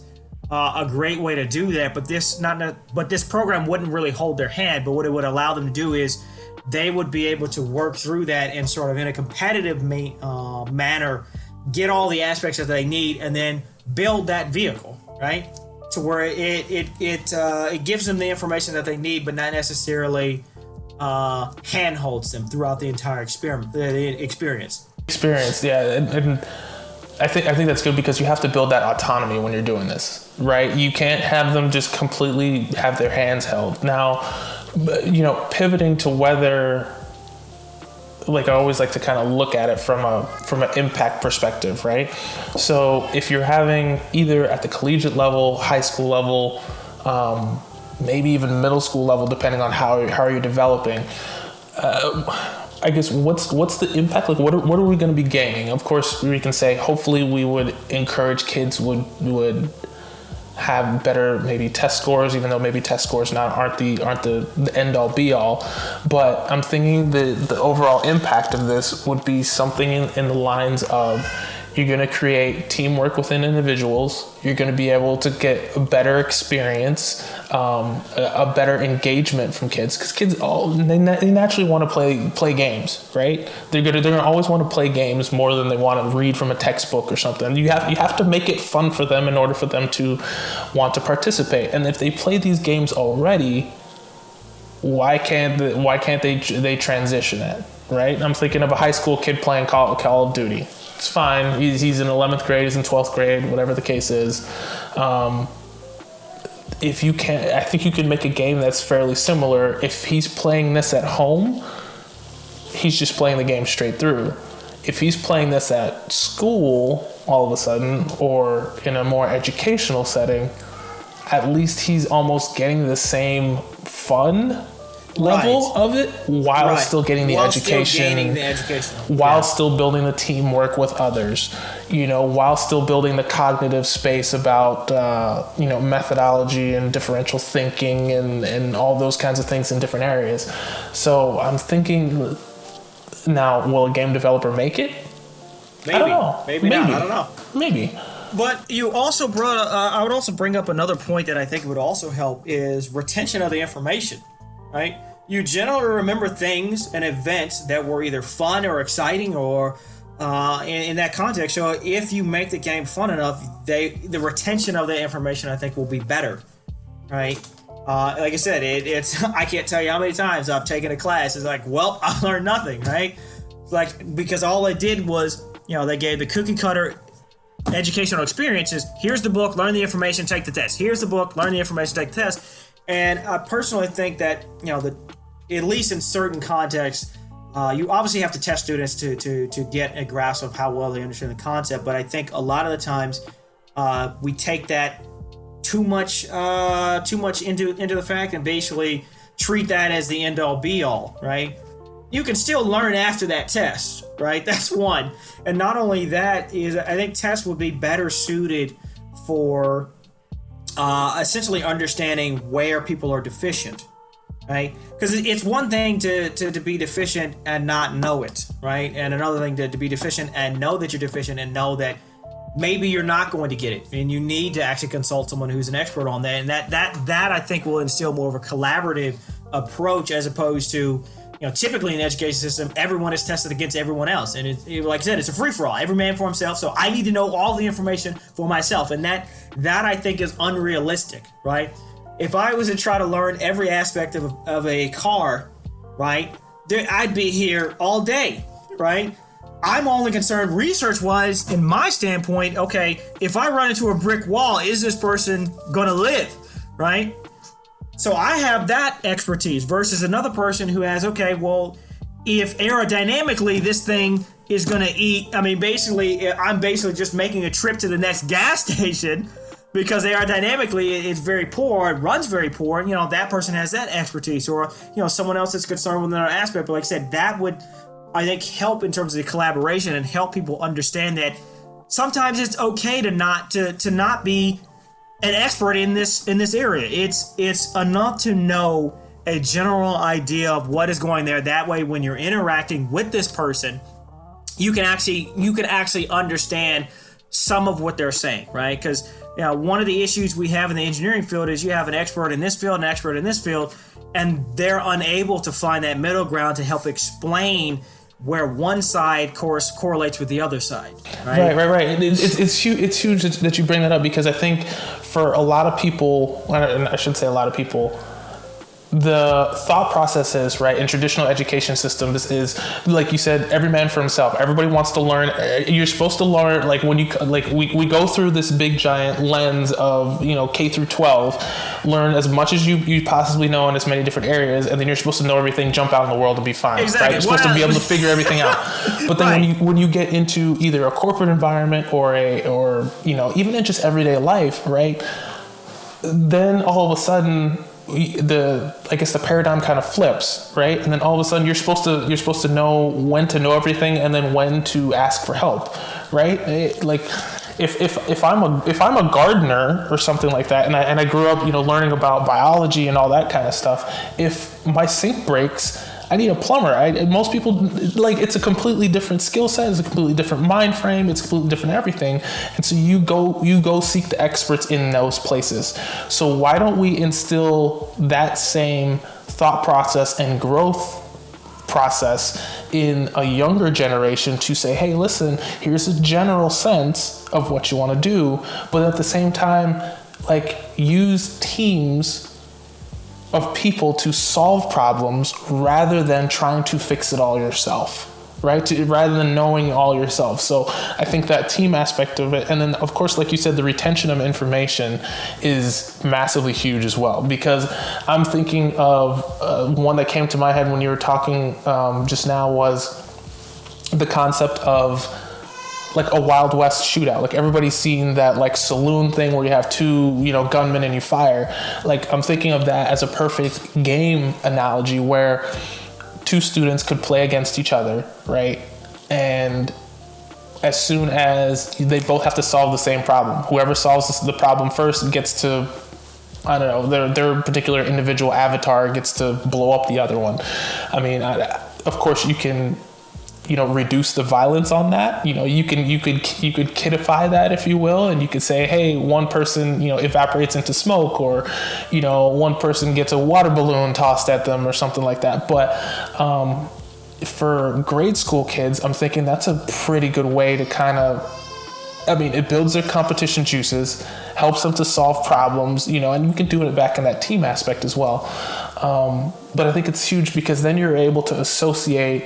[SPEAKER 2] Uh, a great way to do that, but this not, but this program wouldn't really hold their hand. But what it would allow them to do is they would be able to work through that and sort of in a competitive ma- uh, manner get all the aspects that they need and then build that vehicle right to where it it it uh, it gives them the information that they need, but not necessarily uh, handholds them throughout the entire experiment the experience.
[SPEAKER 1] Experience, yeah, and, and I think I think that's good because you have to build that autonomy when you're doing this, right? You can't have them just completely have their hands held. Now, you know, pivoting to whether like I always like to kind of look at it from a from an impact perspective, right? So if you're having either at the collegiate level, high school level, um, maybe even middle school level, depending on how how you're developing. Uh, I guess what's what's the impact? Like, what are, what are we going to be gaining? Of course, we can say hopefully we would encourage kids would would have better maybe test scores, even though maybe test scores not aren't the aren't the, the end all be all. But I'm thinking the the overall impact of this would be something in, in the lines of you're going to create teamwork within individuals. You're going to be able to get a better experience, um, a, better engagement from kids because kids all they, they naturally want to play play games, right? They're gonna they're gonna always want to play games more than they want to read from a textbook or something. You have you have to make it fun for them in order for them to want to participate. And if they play these games already, why can't the, why can't they they transition it? Right? I'm thinking of a high school kid playing Call, Call of Duty it's fine. He's, he's in 11th grade, he's in 12th grade, whatever the case is. Um, if you can, I think you can make a game that's fairly similar. If he's playing this at home, he's just playing the game straight through. If he's playing this at school all of a sudden, or in a more educational setting, at least he's almost getting the same fun level right. of it while right. still getting the
[SPEAKER 2] while
[SPEAKER 1] education,
[SPEAKER 2] still the
[SPEAKER 1] while yeah. still building the teamwork with others you know while still building the cognitive space about uh, you know methodology and differential thinking and and all those kinds of things in different areas so i'm thinking now will a game developer make it
[SPEAKER 2] maybe
[SPEAKER 1] I don't know.
[SPEAKER 2] maybe, maybe. not i don't know
[SPEAKER 1] maybe
[SPEAKER 2] but you also brought. Uh, I would also bring up another point that I think would also help is retention of the information right? You generally remember things and events that were either fun or exciting or uh, in, in, that context. So if you make the game fun enough, they the retention of the information I think will be better, right? Uh, like I said, it, it's I can't tell you how many times I've taken a class. It's like, well, I learned nothing, right? Like because all I did was, you know, they gave the cookie cutter educational experiences. Here's the book, learn the information, take the test. Here's the book, learn the information, take the test. And I personally think that you know that at least in certain contexts, uh, you obviously have to test students to, to to get a grasp of how well they understand the concept. But I think a lot of the times uh, we take that too much uh, too much into into the fact and basically treat that as the end all be all, right? You can still learn after that test, right? That's one. And not only that is I think tests would be better suited for uh, essentially understanding where people are deficient, right? Because it's one thing to, to, to be deficient and not know it, right? And another thing to, to be deficient and know that you're deficient and know that maybe you're not going to get it and you need to actually consult someone who's an expert on that and that that that i think will instill more of a collaborative approach as opposed to you know, typically in the education system, everyone is tested against everyone else, and it, it, like I said, it's a free for all. Every man for himself. So I need to know all the information for myself, and that that I think is unrealistic, right? If I was to try to learn every aspect of, of a car, right, there, I'd be here all day, right? I'm only concerned research wise, in my standpoint. Okay, if I run into a brick wall, is this person going to live, right? So I have that expertise versus another person who has, okay, well, if aerodynamically this thing is going to eat, I mean, basically, I'm basically just making a trip to the next gas station, because aerodynamically it's very poor, it runs very poor. and You know that person has that expertise, or you know someone else that's concerned with another aspect. But like I said, that would I think help in terms of the collaboration and help people understand that sometimes it's okay to not to to not be an expert in this in this area. It's it's enough to know a general idea of what is going there. That way, when you're interacting with this person, you can actually you can actually understand some of what they're saying, right? Because know, one of the issues we have in the engineering field is you have an expert in this field, an expert in this field, and they're unable to find that middle ground to help explain where one side course correlates with the other side. Right,
[SPEAKER 1] right, right. right. It's, it's, it's, huge, it's huge that you bring that up because I think for a lot of people, and I should say a lot of people, the thought process is right in traditional education systems is like you said every man for himself everybody wants to learn uh, you're supposed to learn like when you like we, we go through this big giant lens of you know k through 12 learn as much as you, you possibly know in as many different areas and then you're supposed to know everything jump out in the world and be fine
[SPEAKER 2] exactly.
[SPEAKER 1] right you're supposed to be able to figure everything out but then right. when you when you get into either a corporate environment or a or you know even in just everyday life right then all of a sudden the I guess the paradigm kind of flips, right? And then all of a sudden you're supposed to you're supposed to know when to know everything and then when to ask for help, right? It, like if, if, if I'm a if I'm a gardener or something like that, and I and I grew up you know learning about biology and all that kind of stuff, if my sink breaks I need a plumber. I, most people like it's a completely different skill set. It's a completely different mind frame. It's completely different everything. And so you go you go seek the experts in those places. So why don't we instill that same thought process and growth process in a younger generation to say, hey, listen, here's a general sense of what you want to do, but at the same time, like use teams of people to solve problems rather than trying to fix it all yourself right? To, rather than knowing all yourself. So i think that team aspect of it and then of course like you said the retention of information is massively huge as well. Because i'm thinking of uh, one that came to my head when you were talking um, just now was the concept of like a Wild West shootout. Like everybody's seen that like saloon thing where you have two, you know, gunmen and you fire. Like I'm thinking of that as a perfect game analogy where two students could play against each other, right? And as soon as they both have to solve the same problem, whoever solves the problem first gets to I don't know, their their particular individual avatar gets to blow up the other one. I mean, I, of course you can you know reduce the violence on that you know you can you could you could kidify that if you will and you could say hey one person you know evaporates into smoke or you know one person gets a water balloon tossed at them or something like that but um, for grade school kids i'm thinking that's a pretty good way to kind of I mean, it builds their competition juices, helps them to solve problems, you know, and you can do it back in that team aspect as well. Um, but I think it's huge because then you're able to associate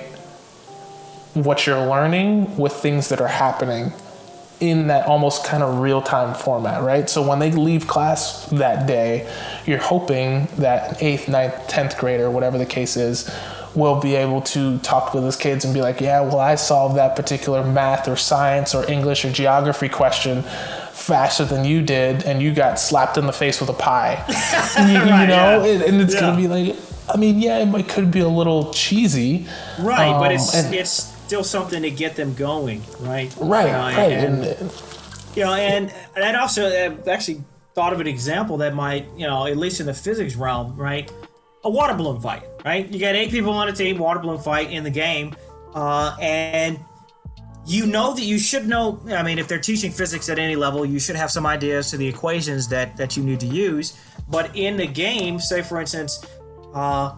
[SPEAKER 1] what you're learning with things that are happening in that almost kind of real time format, right? So when they leave class that day, you're hoping that eighth, ninth, tenth grader, whatever the case is, will be able to talk with his kids and be like, yeah, well, I solved that particular math or science or English or geography question faster than you did, and you got slapped in the face with a pie. you, right, you, know, yeah. and it's yeah. gonna be like, I mean, yeah, it might, could be a little cheesy.
[SPEAKER 2] right? Um, but it's and, it's still something to get them going, right?
[SPEAKER 1] Right, uh, right. And,
[SPEAKER 2] and, you know, and and also uh, actually thought of an example that might, you know, at least in the physics realm, right? A water balloon fight, right? You got eight people on a team, water balloon fight in the game, uh, and you know that you should know. I mean, if they're teaching physics at any level, you should have some ideas to the equations that that you need to use. But in the game, say for instance, uh,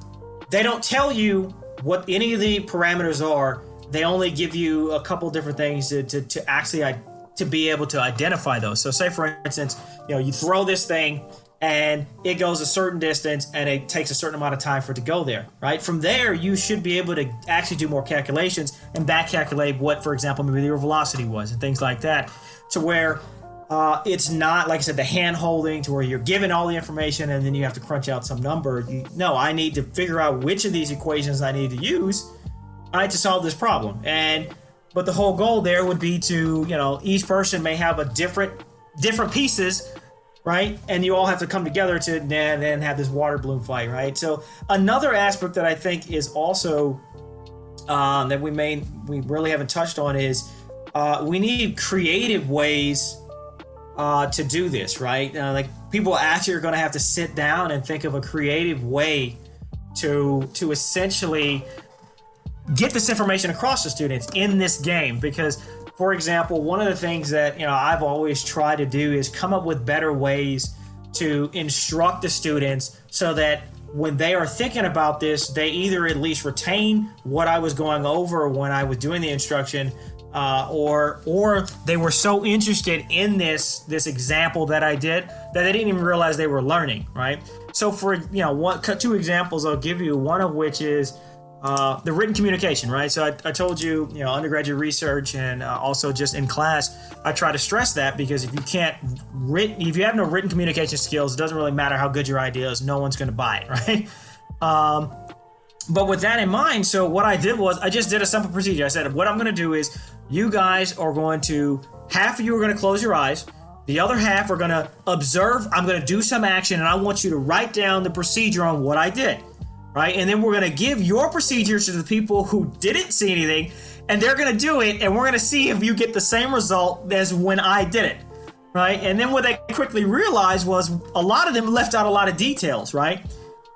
[SPEAKER 2] they don't tell you what any of the parameters are they only give you a couple different things to, to, to actually to be able to identify those. So say for instance, you know, you throw this thing and it goes a certain distance and it takes a certain amount of time for it to go there, right? From there, you should be able to actually do more calculations and back calculate what, for example, maybe your velocity was and things like that to where uh, it's not, like I said, the hand holding to where you're given all the information and then you have to crunch out some number. You, no, I need to figure out which of these equations I need to use I had to solve this problem. And but the whole goal there would be to, you know, each person may have a different different pieces right? And you all have to come together to then, have this water balloon fight, right? So another aspect that I think is also um, that we may we really haven't touched on is uh, we need creative ways uh, to do this, right? Uh, like people actually are going to have to sit down and think of a creative way to to essentially get this information across to students in this game because for example one of the things that you know i've always tried to do is come up with better ways to instruct the students so that when they are thinking about this they either at least retain what i was going over when i was doing the instruction uh, or or they were so interested in this this example that I did that they didn't even realize they were learning, right? So for you know, one two examples I'll give you. One of which is uh, the written communication, right? So I, I, told you, you know, undergraduate research and uh, also just in class, I try to stress that because if you can't written, if you have no written communication skills, it doesn't really matter how good your idea is. No one's going to buy it, right? Um, but with that in mind, so what I did was I just did a simple procedure. I said, what I'm going to do is you guys are going to, half of you are going to close your eyes. The other half are going to observe. I'm going to do some action and I want you to write down the procedure on what I did. Right. And then we're going to give your procedures to the people who didn't see anything and they're going to do it. And we're going to see if you get the same result as when I did it. Right. And then what they quickly realized was a lot of them left out a lot of details. Right.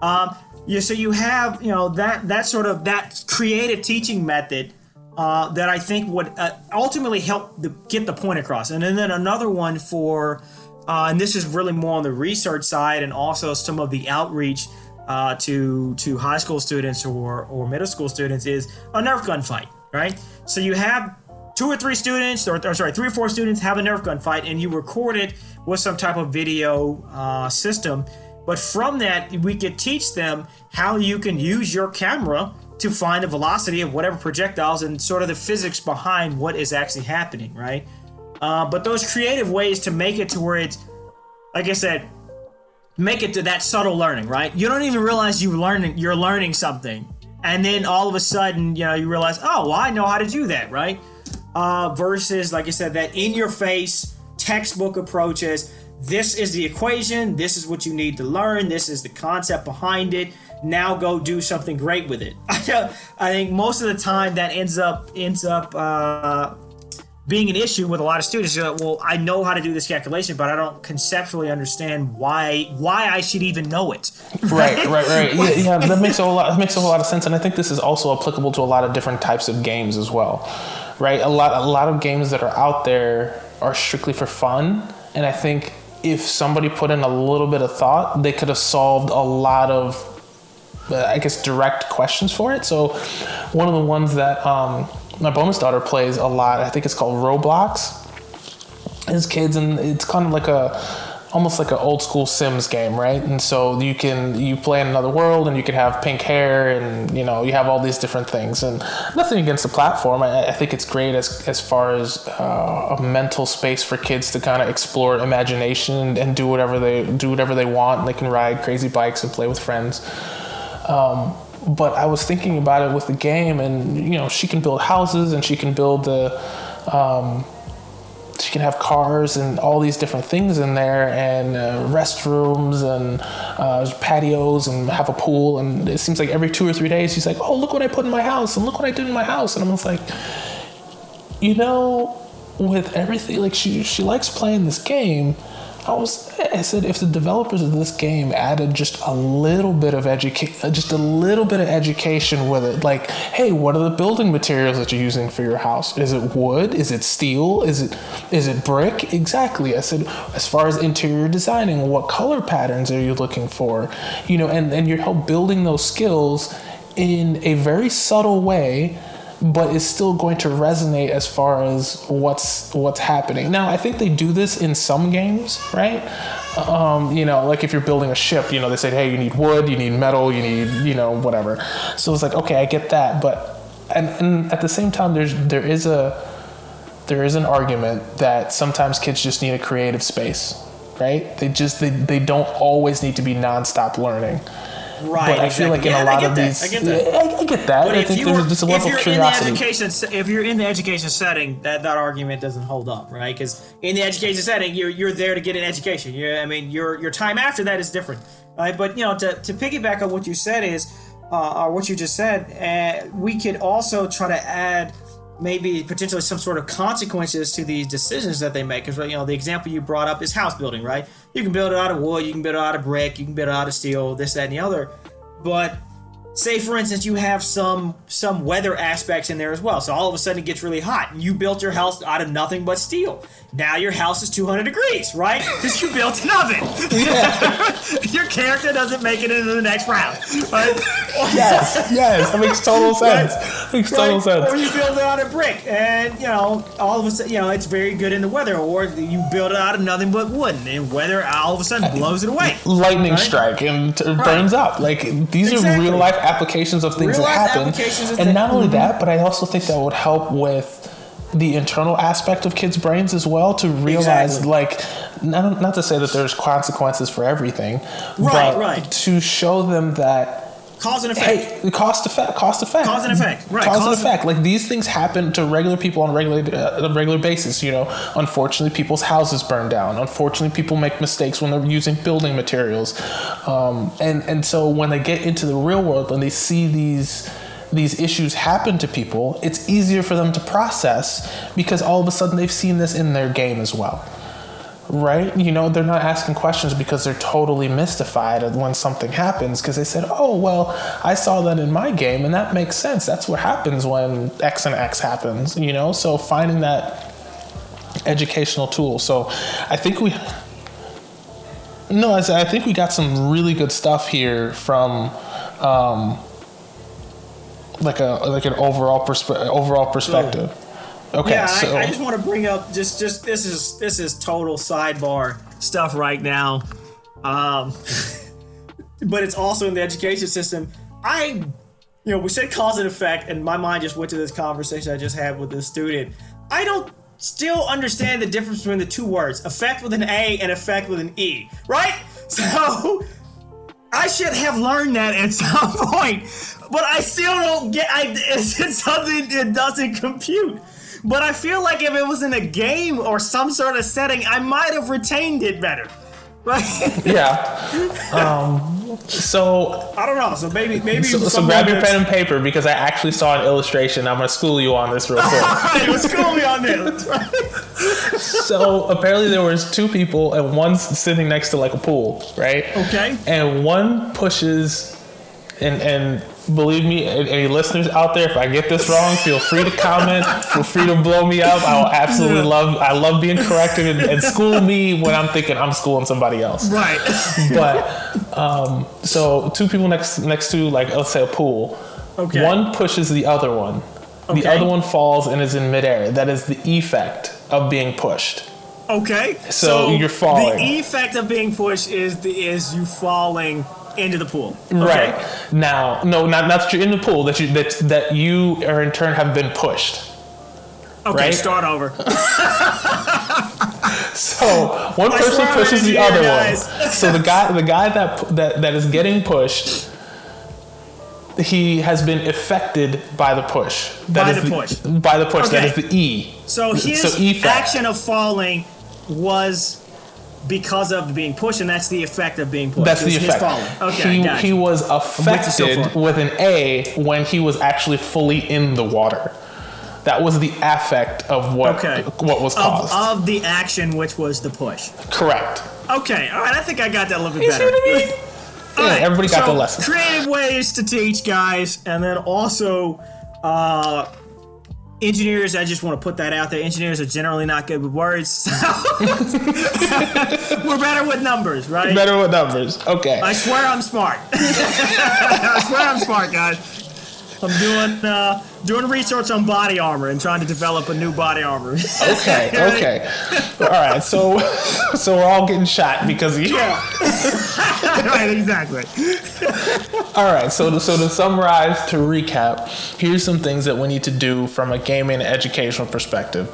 [SPEAKER 2] Um, yeah, so you have you know that that sort of that creative teaching method uh, that I think would uh, ultimately help the, get the point across. And then, then another one for, uh, and this is really more on the research side and also some of the outreach uh, to to high school students or or middle school students is a Nerf gun fight, right? So you have two or three students, or, or sorry, three or four students have a Nerf gun fight, and you record it with some type of video uh, system but from that, we could teach them how you can use your camera to find the velocity of whatever projectiles and sort of the physics behind what is actually happening, right? Uh, but those creative ways to make it to where it's, like I said, make it to that subtle learning, right? You don't even realize you learning you're learning something, and then all of a sudden, you know, you realize, oh, well, I know how to do that, right? Uh, versus, like I said, that in your face textbook approaches this is the equation, this is what you need to learn, this is the concept behind it. Now go do something great with it. I think most of the time that ends up ends up uh, being an issue with a lot of students. You're like, well, I know how to do this calculation, but I don't conceptually understand why why I should even know it.
[SPEAKER 1] Right, right, right. yeah, yeah, that makes a whole lot that makes a whole lot of sense, and I think this is also applicable to a lot of different types of games as well. Right, a lot a lot of games that are out there are strictly for fun, and I think if somebody put in a little bit of thought, they could have solved a lot of, uh, I guess, direct questions for it. So, one of the ones that um, my bonus daughter plays a lot, I think it's called Roblox. As kids, and it's kind of like a almost like an old school Sims game, right? And so you can you play in another world, and you can have pink hair, and you know you have all these different things. And nothing against the platform. I, I think it's great as as far as uh, a mental space for kids to kind of explore imagination and, and, do whatever they do whatever they want. And they can ride crazy bikes and play with friends. Um, but I was thinking about it with the game, and you know she can build houses, and she can build the um, she can have cars and all these different things in there and uh, restrooms and uh, patios and have a pool. And it seems like every two or three days she's like oh look what i put in my house and look what i did in my house. And i'm just like you know with everything like she she likes playing this game I was I said if the developers of this game added just a little bit of education, uh, just a little bit of education with it, like, hey, what are the building materials that you're using for your house? Is it wood? Is it steel? Is it is it brick? Exactly. I said as far as interior designing, what color patterns are you looking for? You know, and and you're help building those skills in a very subtle way but is still going to resonate as far as what's what's happening. Now, I think they do this in some games, right? Um, you know, like if you're building a ship, you know, they say, hey, you need wood, you need metal, you need, you know, whatever. So it's like, okay, I get that, but and, and at the same time, there's there is a there is an argument that sometimes kids just need a creative space, right? They just they, they don't always need to be nonstop learning.
[SPEAKER 2] Right,
[SPEAKER 1] But I feel like in
[SPEAKER 2] Yeah,
[SPEAKER 1] a lot of
[SPEAKER 2] that.
[SPEAKER 1] these,
[SPEAKER 2] I get that.
[SPEAKER 1] Yeah, I, I get that.
[SPEAKER 2] But
[SPEAKER 1] I think there's
[SPEAKER 2] were,
[SPEAKER 1] just a level of
[SPEAKER 2] in the
[SPEAKER 1] curiosity.
[SPEAKER 2] if you're in the education setting, that, that argument doesn't hold up, right? Because in the education setting, you're you're there to get an education. you I mean, your your time after that is different, right? But you know, to, to piggyback on what you said is, uh, or what you just said, uh, we could also try to add maybe potentially some sort of consequences to these decisions that they make. Because you know, the example you brought up is house building, right? You can build it out of wood, you can build it out of brick, you can build it out of steel, this, that, and the other. But say for instance you have some some weather aspects in there as well so all of a sudden it gets really hot and you built your house out of nothing but steel now your house is 200 degrees right because you built an oven your character doesn't make it into the next round right
[SPEAKER 1] yes, yes, that makes total sense. Makes total
[SPEAKER 2] Right?
[SPEAKER 1] sense.
[SPEAKER 2] Or you build it out of brick, and you know, all of a sudden, you know, it's very good in the weather. Or you build it out of nothing but wood, and weather all of a sudden blows it away.
[SPEAKER 1] lightning
[SPEAKER 2] Right?
[SPEAKER 1] strike and it burns up. Like these
[SPEAKER 2] Exactly.
[SPEAKER 1] are real life applications of things
[SPEAKER 2] Real
[SPEAKER 1] that happen. And
[SPEAKER 2] thi-
[SPEAKER 1] not only
[SPEAKER 2] Mm-hmm.
[SPEAKER 1] that, but I also think that would help with the internal aspect of kids' brains as well to realize
[SPEAKER 2] Exactly.
[SPEAKER 1] like not, not to say that there's consequences for everything,
[SPEAKER 2] Right,
[SPEAKER 1] but
[SPEAKER 2] right.
[SPEAKER 1] to show them that
[SPEAKER 2] Cause and effect.
[SPEAKER 1] hey, cost effect, cost effect,
[SPEAKER 2] Cause and effect, right,
[SPEAKER 1] Cause, and
[SPEAKER 2] cause-
[SPEAKER 1] effect. Like these things happen to regular people on a regular uh, a regular basis. You know, unfortunately, people's houses burn down. Unfortunately, people make mistakes when they're using building materials, um, and and so when they get into the real world and they see these these issues happen to people, it's easier for them to process because all of a sudden they've seen this in their game as well right? You know, they're not asking questions because they're totally mystified when something happens because they said, "Oh, well, I saw that in my game and that makes sense. That's what happens when X and X happens." You know, so finding that educational tool. So, I think we No, I think we got some really good stuff here from um like a like an overall perspe- overall perspective. Okay,
[SPEAKER 2] Yeah,
[SPEAKER 1] so
[SPEAKER 2] I, I just want to bring up just just this is this is total sidebar stuff right now, um, but it's also in the education system. I, you know, we said cause and effect, and my mind just went to this conversation I just had with this student. I don't still understand the difference between the two words effect with an A and effect with an E, right? So. I should have learned that at some point, but I still don't get. I it's, it's something that doesn't compute. But I feel like if it was in a game or some sort of setting, I might have retained it better. Right?
[SPEAKER 1] yeah. Um so
[SPEAKER 2] I don't know. So maybe maybe
[SPEAKER 1] So, so grab your pen and paper because I actually saw an illustration. I'm going to school you on this real quick.
[SPEAKER 2] Let's school me on this.
[SPEAKER 1] so apparently there was two people and one's sitting next to like a pool, right?
[SPEAKER 2] Okay.
[SPEAKER 1] And one pushes, and and believe me, any listeners out there, if I get this wrong, feel free to comment. feel free to blow me up. I will absolutely love. I love being corrected and, and school me when I'm thinking I'm schooling somebody else.
[SPEAKER 2] right.
[SPEAKER 1] But um, so two people next next to like let's say a pool.
[SPEAKER 2] Okay.
[SPEAKER 1] One pushes the other one.
[SPEAKER 2] Okay.
[SPEAKER 1] The other one falls and is in midair. That is the effect of being pushed.
[SPEAKER 2] Okay.
[SPEAKER 1] So you're falling.
[SPEAKER 2] The effect of being pushed is the is you falling into the pool. Okay?
[SPEAKER 1] Right now, no, not not that you're in the pool. That you that that you are in turn have been pushed.
[SPEAKER 2] Okay.
[SPEAKER 1] Right?
[SPEAKER 2] Start over.
[SPEAKER 1] So one
[SPEAKER 2] I
[SPEAKER 1] person pushes the other
[SPEAKER 2] guys.
[SPEAKER 1] one. So the guy the guy that that that is getting pushed. He has been affected by the push. That
[SPEAKER 2] By
[SPEAKER 1] is
[SPEAKER 2] the push.
[SPEAKER 1] By the push. That
[SPEAKER 2] Okay.
[SPEAKER 1] is the E.
[SPEAKER 2] So his
[SPEAKER 1] So effect.
[SPEAKER 2] action of falling was because of being pushed, and that's the effect of being pushed.
[SPEAKER 1] That's the effect.
[SPEAKER 2] Okay,
[SPEAKER 1] he,
[SPEAKER 2] gotcha.
[SPEAKER 1] he was
[SPEAKER 2] with so
[SPEAKER 1] affected with an A when he was actually fully in the water. That was the affect of what
[SPEAKER 2] Okay.
[SPEAKER 1] what was
[SPEAKER 2] of,
[SPEAKER 1] caused.
[SPEAKER 2] of the action, which was the push.
[SPEAKER 1] Correct.
[SPEAKER 2] Okay, all right. I think I got that a little bit
[SPEAKER 1] You
[SPEAKER 2] better.
[SPEAKER 1] see what I mean?
[SPEAKER 2] All
[SPEAKER 1] Yeah,
[SPEAKER 2] right,
[SPEAKER 1] everybody got
[SPEAKER 2] so
[SPEAKER 1] the lesson.
[SPEAKER 2] Creative ways to teach, guys, and then also, uh, engineers. I just want to put that out there. Engineers are generally not good with words. So We're better with numbers, right?
[SPEAKER 1] Better with numbers. Okay.
[SPEAKER 2] I swear I'm smart. I swear I'm smart, guys. I'm doing uh, doing research on body armor and trying to develop a new body armor.
[SPEAKER 1] Okay. Okay. All right. So, so we're all getting shot because of you.
[SPEAKER 2] yeah. right, exactly.
[SPEAKER 1] All right. So, to, so to summarize, to recap, here's some things that we need to do from a gaming educational perspective.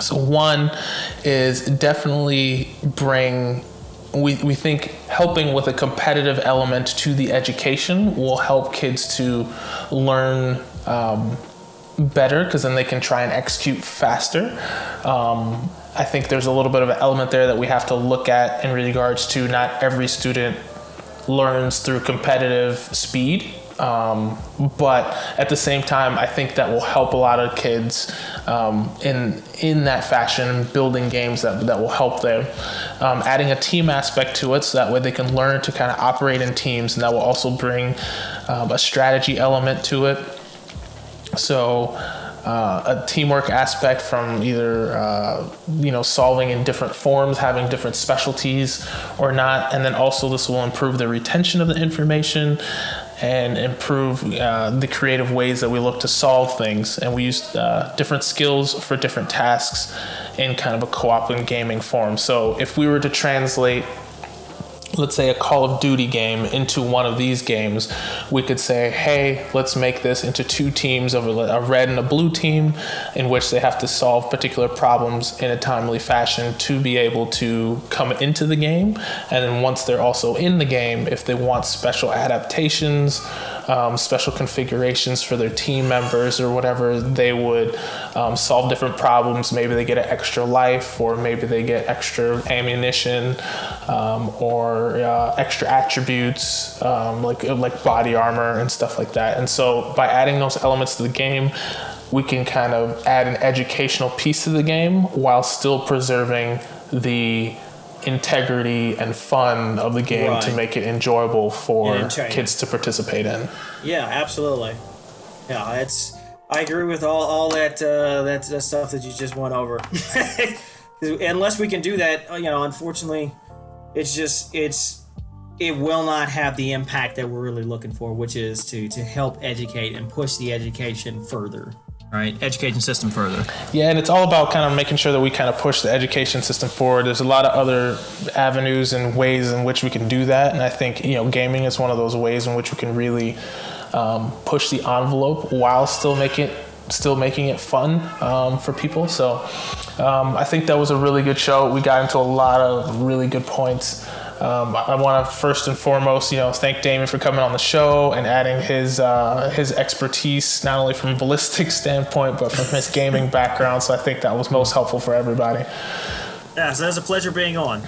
[SPEAKER 1] So, one is definitely bring we, we think helping with a competitive element to the education will help kids to learn um, better because then they can try and execute faster. Um, I think there's a little bit of an element there that we have to look at in regards to not every student learns through competitive speed. Um, but at the same time, I think that will help a lot of kids um, in in that fashion, building games that, that will help them. Um, adding a team aspect to it, so that way they can learn to kind of operate in teams, and that will also bring um, a strategy element to it. So uh, a teamwork aspect from either uh, you know solving in different forms, having different specialties or not, and then also this will improve the retention of the information and improve uh, the creative ways that we look to solve things. And we use uh, different skills for different tasks in kind of a co-op and gaming form. So if we were to translate let's say a Call of Duty game into one of these games, we could say, hey, let's make this into two teams of a red and a blue team in which they have to solve particular problems in a timely fashion to be able to come into the game. And then once they're also in the game, if they want special adaptations, um, special configurations for their team members or whatever, they would um, solve different problems. Maybe they get an extra life, or maybe they get extra ammunition, um, or uh, extra attributes um, like like body armor and stuff like that. And so by adding those elements to the game, we can kind of add an educational piece to the game while still preserving the integrity and fun of the game right. to make it enjoyable for kids to participate in.
[SPEAKER 2] Yeah, absolutely. Yeah, it's. I agree with all, all that, uh, that that stuff that you just went over. Unless we can do that, uh, you know, unfortunately, it's just it's it will not have the impact that we're really looking for, which is to to help educate and push the education further right? Education system further.
[SPEAKER 1] Yeah and it's all about kind of making sure that we kind of push the education system forward. There's a lot of other avenues and ways in which we can do that and i think you know gaming is one of those ways in which we can really um, push the envelope while still making it still making it fun um, for people. So um, i think that was a really good show. We got into a lot of really good points um, I want to first and foremost, you know, thank Damon for coming on the show and adding his uh, his expertise, not only from a ballistic standpoint, but from his gaming background. So I think that was most helpful for everybody.
[SPEAKER 2] Yeah, so it was a pleasure being on.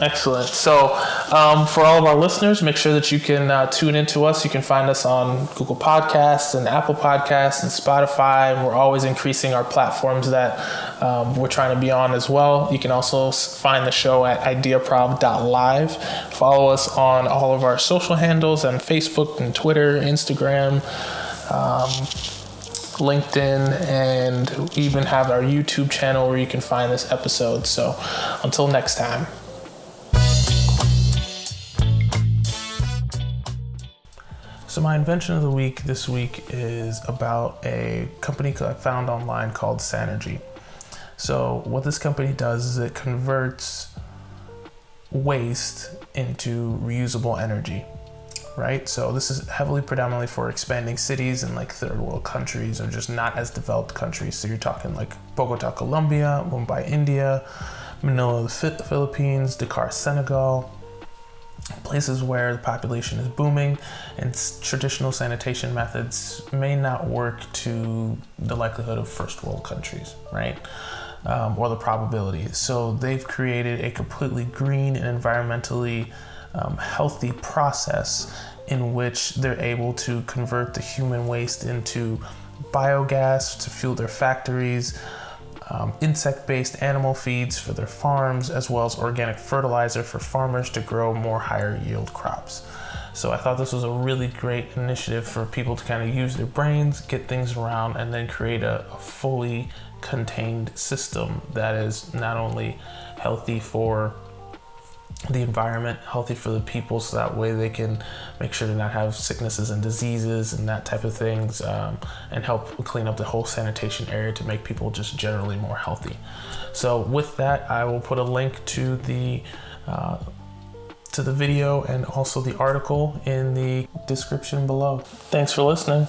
[SPEAKER 1] Excellent. So, um, for all of our listeners, make sure that you can uh, tune into us. You can find us on Google Podcasts and Apple Podcasts and Spotify. We're always increasing our platforms that um, we're trying to be on as well. You can also find the show at ideaprov.live. Follow us on all of our social handles on Facebook and Twitter, Instagram. Um, LinkedIn, and even have our YouTube channel where you can find this episode. So until next time. So, my invention of the week this week is about a company I found online called Sanergy. So, what this company does is it converts waste into reusable energy, right? So, this is heavily predominantly for expanding cities in like third world countries or just not as developed countries. So, you're talking like Bogota, Colombia, Mumbai, India, Manila, the Philippines, Dakar, Senegal places where the population is booming and traditional sanitation methods may not work to the likelihood of first world countries, right? Um, or the probability. So they've created a completely green and environmentally um, healthy process in which they're able to convert the human waste into biogas to fuel their factories um, insect based animal feeds for their farms, as well as organic fertilizer for farmers to grow more higher yield crops. So I thought this was a really great initiative for people to kind of use their brains, get things around, and then create a, a fully contained system that is not only healthy for the environment healthy for the people so that way they can make sure to not have sicknesses and diseases and that type of things um, and help clean up the whole sanitation area to make people just generally more healthy. So with that i will put a link to the uh, to the video and also the article in the description below. Thanks for listening